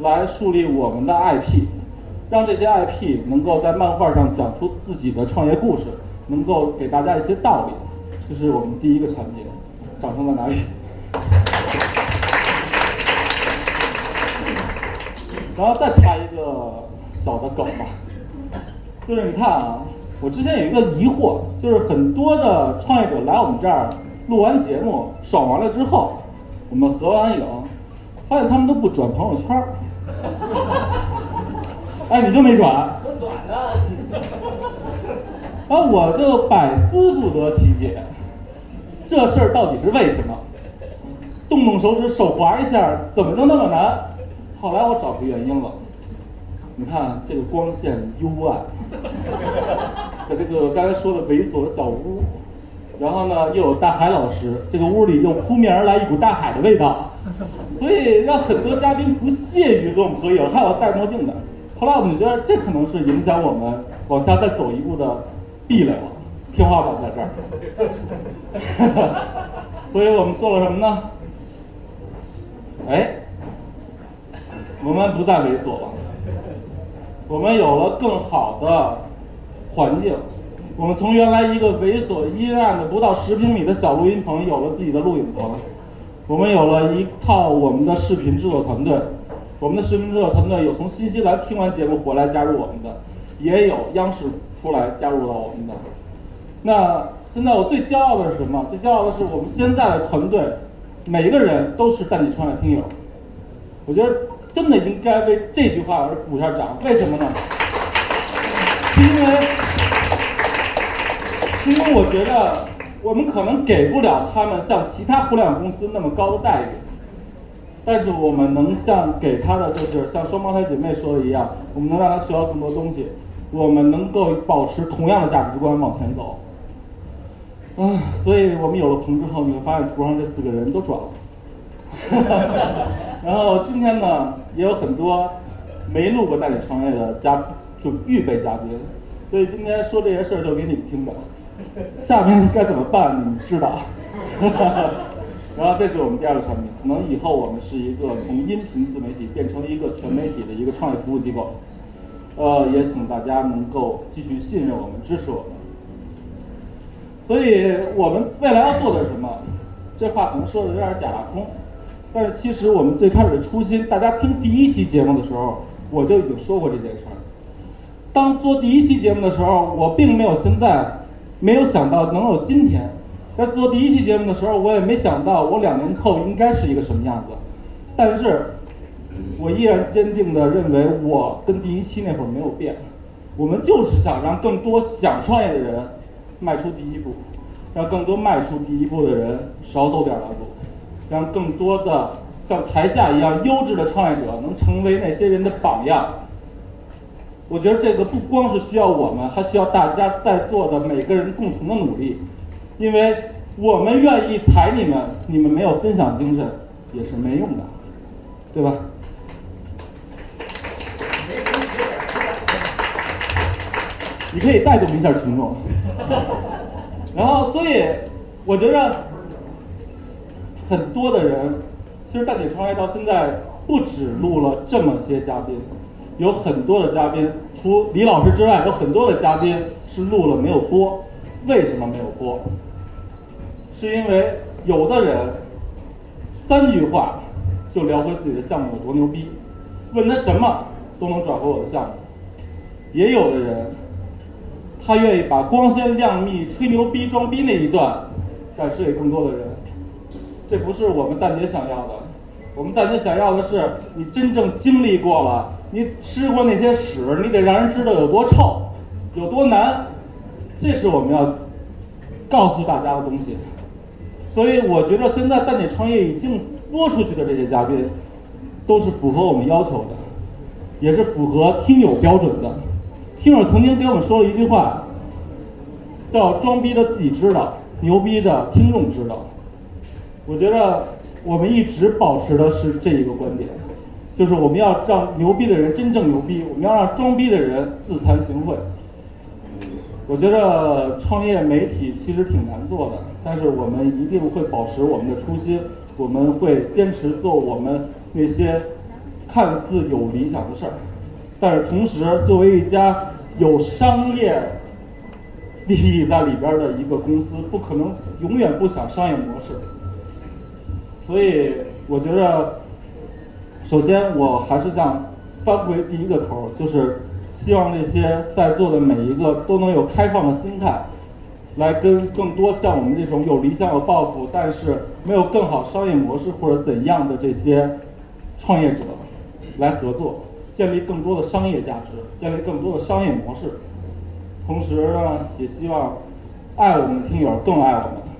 来树立我们的 IP，让这些 IP 能够在漫画上讲出自己的创业故事，能够给大家一些道理。这是我们第一个产品，掌声在哪里？然后再插一小的梗吧，就是你看啊，我之前有一个疑惑，就是很多的创业者来我们这儿录完节目爽完了之后，我们合完影，发现他们都不转朋友圈儿。哎，你就没转？我转了。然后我就百思不得其解，这事儿到底是为什么？动动手指手滑一下，怎么就那么难？后来我找出原因了，你看这个光线幽暗，在这个刚才说的猥琐的小屋，然后呢又有大海老师，这个屋里又扑面而来一股大海的味道，所以让很多嘉宾不屑于跟我们合影，还有戴墨镜的。后来我们觉得这可能是影响我们往下再走一步的壁垒了，天花板在这儿。所以我们做了什么呢？哎，我们不再猥琐了，我们有了更好的环境。我们从原来一个猥琐阴暗的不到十平米的小录音棚，有了自己的录影棚。我们有了一套我们的视频制作团队。我们的视频制作团队有从新西兰听完节目回来加入我们的，也有央视出来加入了我们的。那现在我最骄傲的是什么？最骄傲的是我们现在的团队，每一个人都是蛋姐创业听友。我觉得真的应该为这句话而鼓一下掌。为什么呢？是因为，是因为我觉得我们可能给不了他们像其他互联网公司那么高的待遇。但是我们能像给他的就是像双胞胎姐妹说的一样，我们能让他学到更多东西，我们能够保持同样的价值观往前走。啊，所以我们有了棚之后，你会发现图上这四个人都转了。然后今天呢，也有很多没录过带你创业的嘉就预备嘉宾，所以今天说这些事儿就给你们听着，下面该怎么办你们知道。然后这是我们第二个产品，可能以后我们是一个从音频自媒体变成一个全媒体的一个创业服务机构，呃，也请大家能够继续信任我们，支持我们。所以我们未来要做的是什么？这话可能说的有点假大空，但是其实我们最开始的初心，大家听第一期节目的时候，我就已经说过这件事儿。当做第一期节目的时候，我并没有现在没有想到能有今天。在做第一期节目的时候，我也没想到我两年后应该是一个什么样子，但是，我依然坚定的认为我跟第一期那会儿没有变，我们就是想让更多想创业的人迈出第一步，让更多迈出第一步的人少走点儿弯路，让更多的像台下一样优质的创业者能成为那些人的榜样。我觉得这个不光是需要我们，还需要大家在座的每个人共同的努力。因为我们愿意踩你们，你们没有分享精神也是没用的，对吧？你可以带动一下群众，然后所以我觉得很多的人，其实大姐创业到现在不止录了这么些嘉宾，有很多的嘉宾，除李老师之外，有很多的嘉宾是录了没有播，为什么没有播？是因为有的人三句话就聊回自己的项目有多牛逼，问他什么都能转回我的项目。也有的人，他愿意把光鲜亮丽、吹牛逼、装逼那一段展示给更多的人。这不是我们蛋姐想要的，我们蛋姐想要的是你真正经历过了，你吃过那些屎，你得让人知道有多臭，有多难。这是我们要告诉大家的东西。所以我觉得现在蛋姐创业已经播出去的这些嘉宾，都是符合我们要求的，也是符合听友标准的。听友曾经给我们说了一句话，叫“装逼的自己知道，牛逼的听众知道”。我觉得我们一直保持的是这一个观点，就是我们要让牛逼的人真正牛逼，我们要让装逼的人自惭形秽。我觉得创业媒体其实挺难做的，但是我们一定会保持我们的初心，我们会坚持做我们那些看似有理想的事儿，但是同时作为一家有商业利益在里边的一个公司，不可能永远不想商业模式。所以我觉得，首先我还是想翻回第一个头，就是。希望那些在座的每一个都能有开放的心态，来跟更多像我们这种有理想、有抱负，但是没有更好商业模式或者怎样的这些创业者来合作，建立更多的商业价值，建立更多的商业模式。同时呢，也希望爱我们的听友更爱我们。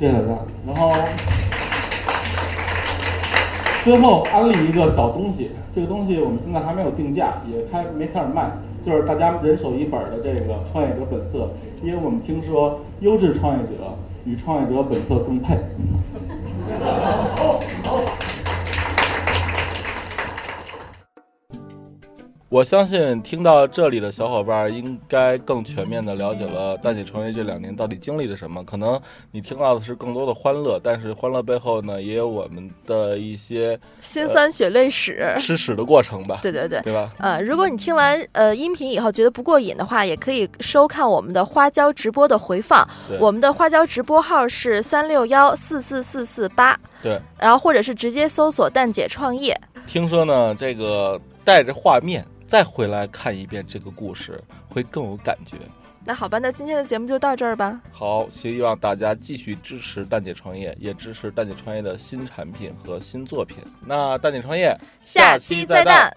谢谢大家。然后最后安利一个小东西，这个东西我们现在还没有定价，也开没开始卖，就是大家人手一本的这个《创业者本色》，因为我们听说优质创业者与《创业者本色》更配。好，好。我相信听到这里的小伙伴应该更全面的了解了蛋姐创业这两年到底经历了什么。可能你听到的是更多的欢乐，但是欢乐背后呢，也有我们的一些辛酸血泪史、吃屎的过程吧。对对对，对吧？呃，如果你听完呃音频以后觉得不过瘾的话，也可以收看我们的花椒直播的回放。我们的花椒直播号是三六幺四四四四八。对，然后或者是直接搜索“蛋姐创业”。听说呢，这个带着画面。再回来看一遍这个故事，会更有感觉。那好吧，那今天的节目就到这儿吧。好，希望大家继续支持蛋姐创业，也支持蛋姐创业的新产品和新作品。那蛋姐创业，下期再蛋。